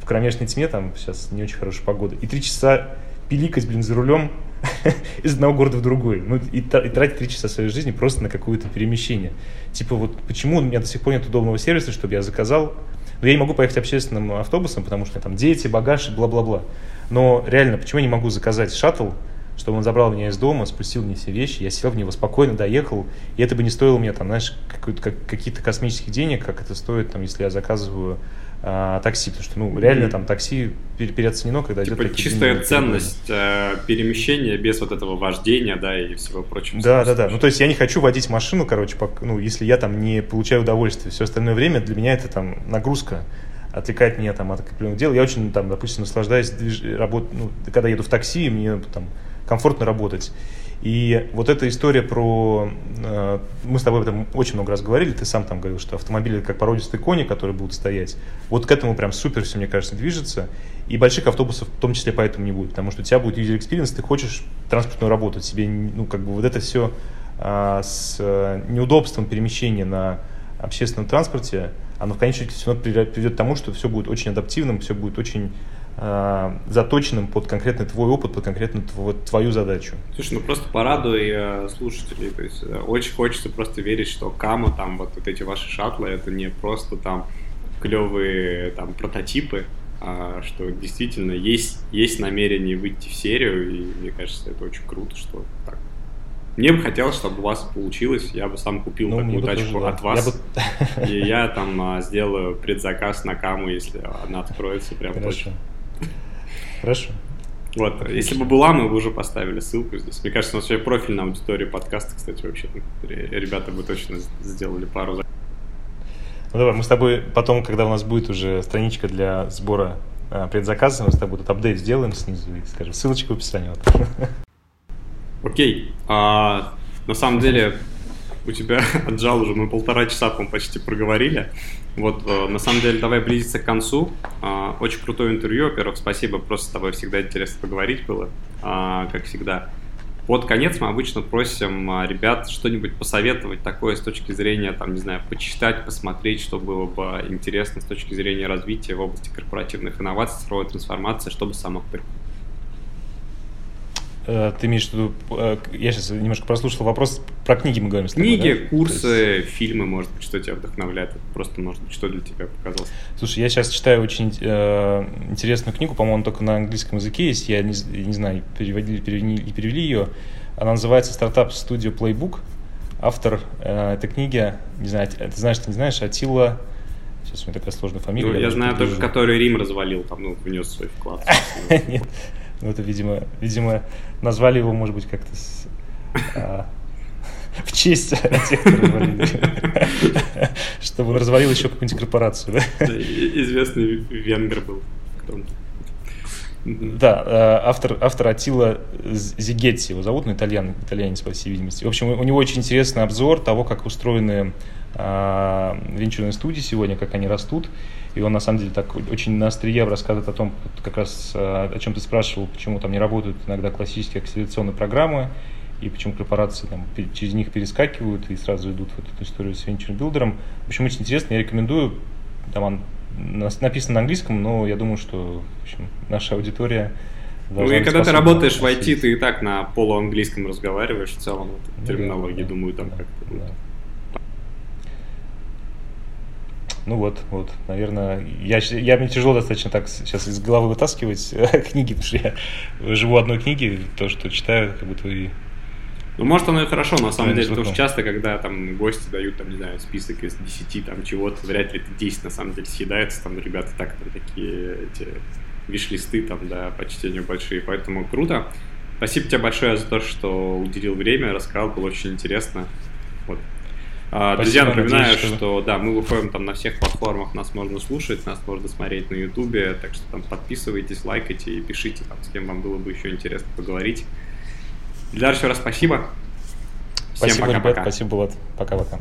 в кромешной тьме, там сейчас не очень хорошая погода, и три часа пиликать, блин, за рулем из одного города в другой. Ну, и, и тратить три часа своей жизни просто на какое-то перемещение. Типа вот почему у меня до сих пор нет удобного сервиса, чтобы я заказал. Но я не могу поехать общественным автобусом, потому что там дети, багаж и бла-бла-бла. Но реально, почему я не могу заказать шаттл, чтобы он забрал меня из дома, спустил мне все вещи, я сел в него спокойно, доехал, и это бы не стоило мне, там, знаешь, как, какие-то космических денег, как это стоит, там, если я заказываю а, такси, потому что, ну, реально там такси переоценено, когда типа идет... чистая ценность э, перемещения без вот этого вождения, да, и всего прочего. Да, да, да. Ну, то есть я не хочу водить машину, короче, по, ну, если я там не получаю удовольствие. Все остальное время для меня это там нагрузка отвлекает меня там от определенных дел. Я очень там, допустим, наслаждаюсь движ... работ... ну, когда еду в такси, мне там комфортно работать. И вот эта история про... Э, мы с тобой об этом очень много раз говорили, ты сам там говорил, что автомобили как породистые кони, которые будут стоять. Вот к этому прям супер все, мне кажется, движется. И больших автобусов в том числе поэтому не будет, потому что у тебя будет user experience, ты хочешь транспортную работу, тебе, ну, как бы вот это все а, с э, неудобством перемещения на общественном транспорте, оно в конечном итоге все равно приведет к тому, что все будет очень адаптивным, все будет очень э, заточенным под конкретный твой опыт, под конкретную твою, твою задачу. Слушай, ну просто порадуй э, слушателей. То есть э, очень хочется просто верить, что Кама, там вот, вот эти ваши шаттлы, это не просто там клевые там прототипы, а что действительно есть, есть намерение выйти в серию, и мне кажется, это очень круто, что так мне бы хотелось, чтобы у вас получилось. Я бы сам купил ну, такую тачку тоже, да. от вас. Я бы... И я там а, сделаю предзаказ на каму, если она откроется прям Хорошо. точно. Хорошо. Вот, Отлично. если бы была, мы бы уже поставили ссылку здесь. Мне кажется, у нас вообще профиль на аудиторию подкаста, кстати, вообще. Ребята бы точно сделали пару Ну давай, мы с тобой потом, когда у нас будет уже страничка для сбора а, предзаказа, мы с тобой тут апдейт сделаем снизу и скажем, ссылочка в описании. Вот. Окей. А, на самом деле, у тебя отжал уже, мы полтора часа, по почти проговорили. Вот, э, на самом деле, давай близиться к концу. А, очень крутое интервью. Во-первых, спасибо, просто с тобой всегда интересно поговорить было, а, как всегда. Под конец мы обычно просим а, ребят что-нибудь посоветовать такое с точки зрения, там, не знаю, почитать, посмотреть, что было бы интересно с точки зрения развития в области корпоративных инноваций, цифровой трансформации, чтобы самых Э, ты имеешь в виду, э, я сейчас немножко прослушал вопрос, про книги мы говорим с тобой, Книги, да? курсы, есть... фильмы, может быть, что тебя вдохновляет, просто, может быть, что для тебя показалось. Слушай, я сейчас читаю очень э, интересную книгу, по-моему, только на английском языке есть, я не, не знаю, переводили, перевели, перевели ее, она называется «Стартап Studio Playbook», автор э, этой книги, не знаю, ты знаешь, ты не знаешь, Атила... Сейчас у меня такая сложная фамилия. Ну, я, я знаю только, который Рим развалил, там, ну, внес свой вклад. Нет, ну, это, видимо, видимо, назвали его, может быть, как-то с, а, в честь тех, кто развалили. Чтобы он развалил еще какую-нибудь корпорацию. Да? Известный венгер был. Да, э, автор, автор Атила Зигетти, его зовут, но итальян, итальянец, по всей видимости. В общем, у него очень интересный обзор того, как устроены э, венчурные студии сегодня, как они растут. И он, на самом деле, так очень на острие рассказывает о том, как раз э, о чем ты спрашивал, почему там не работают иногда классические акселерационные программы, и почему корпорации там, через них перескакивают и сразу идут в эту историю с Builder. В общем, очень интересно, я рекомендую. Там он написано на английском, но я думаю, что в общем, наша аудитория ну и когда ты работаешь в IT, ты и так на полуанглийском разговариваешь в целом, вот, терминологии, да, думаю, там да, как-то будет. Да. Ну вот, вот, наверное, я, я мне тяжело достаточно так сейчас из головы вытаскивать книги, потому что я живу одной книги, то, что читаю, как будто и ну, может, оно и хорошо, на самом деле, потому что часто, когда там гости дают, там, не знаю, список из 10 там чего-то, вряд ли это 10 на самом деле съедается, там ребята так там такие эти виш-листы там, да, по чтению большие, поэтому круто. Спасибо тебе большое за то, что уделил время, рассказал, было очень интересно. Вот. А, друзья, напоминаю, надеюсь, что... что да, мы выходим там на всех платформах, нас можно слушать, нас можно смотреть на Ютубе, так что там подписывайтесь, лайкайте и пишите, там, с кем вам было бы еще интересно поговорить. Ильдар, еще раз спасибо. Всем спасибо, пока-пока. Ребят, спасибо, Булат. Пока-пока.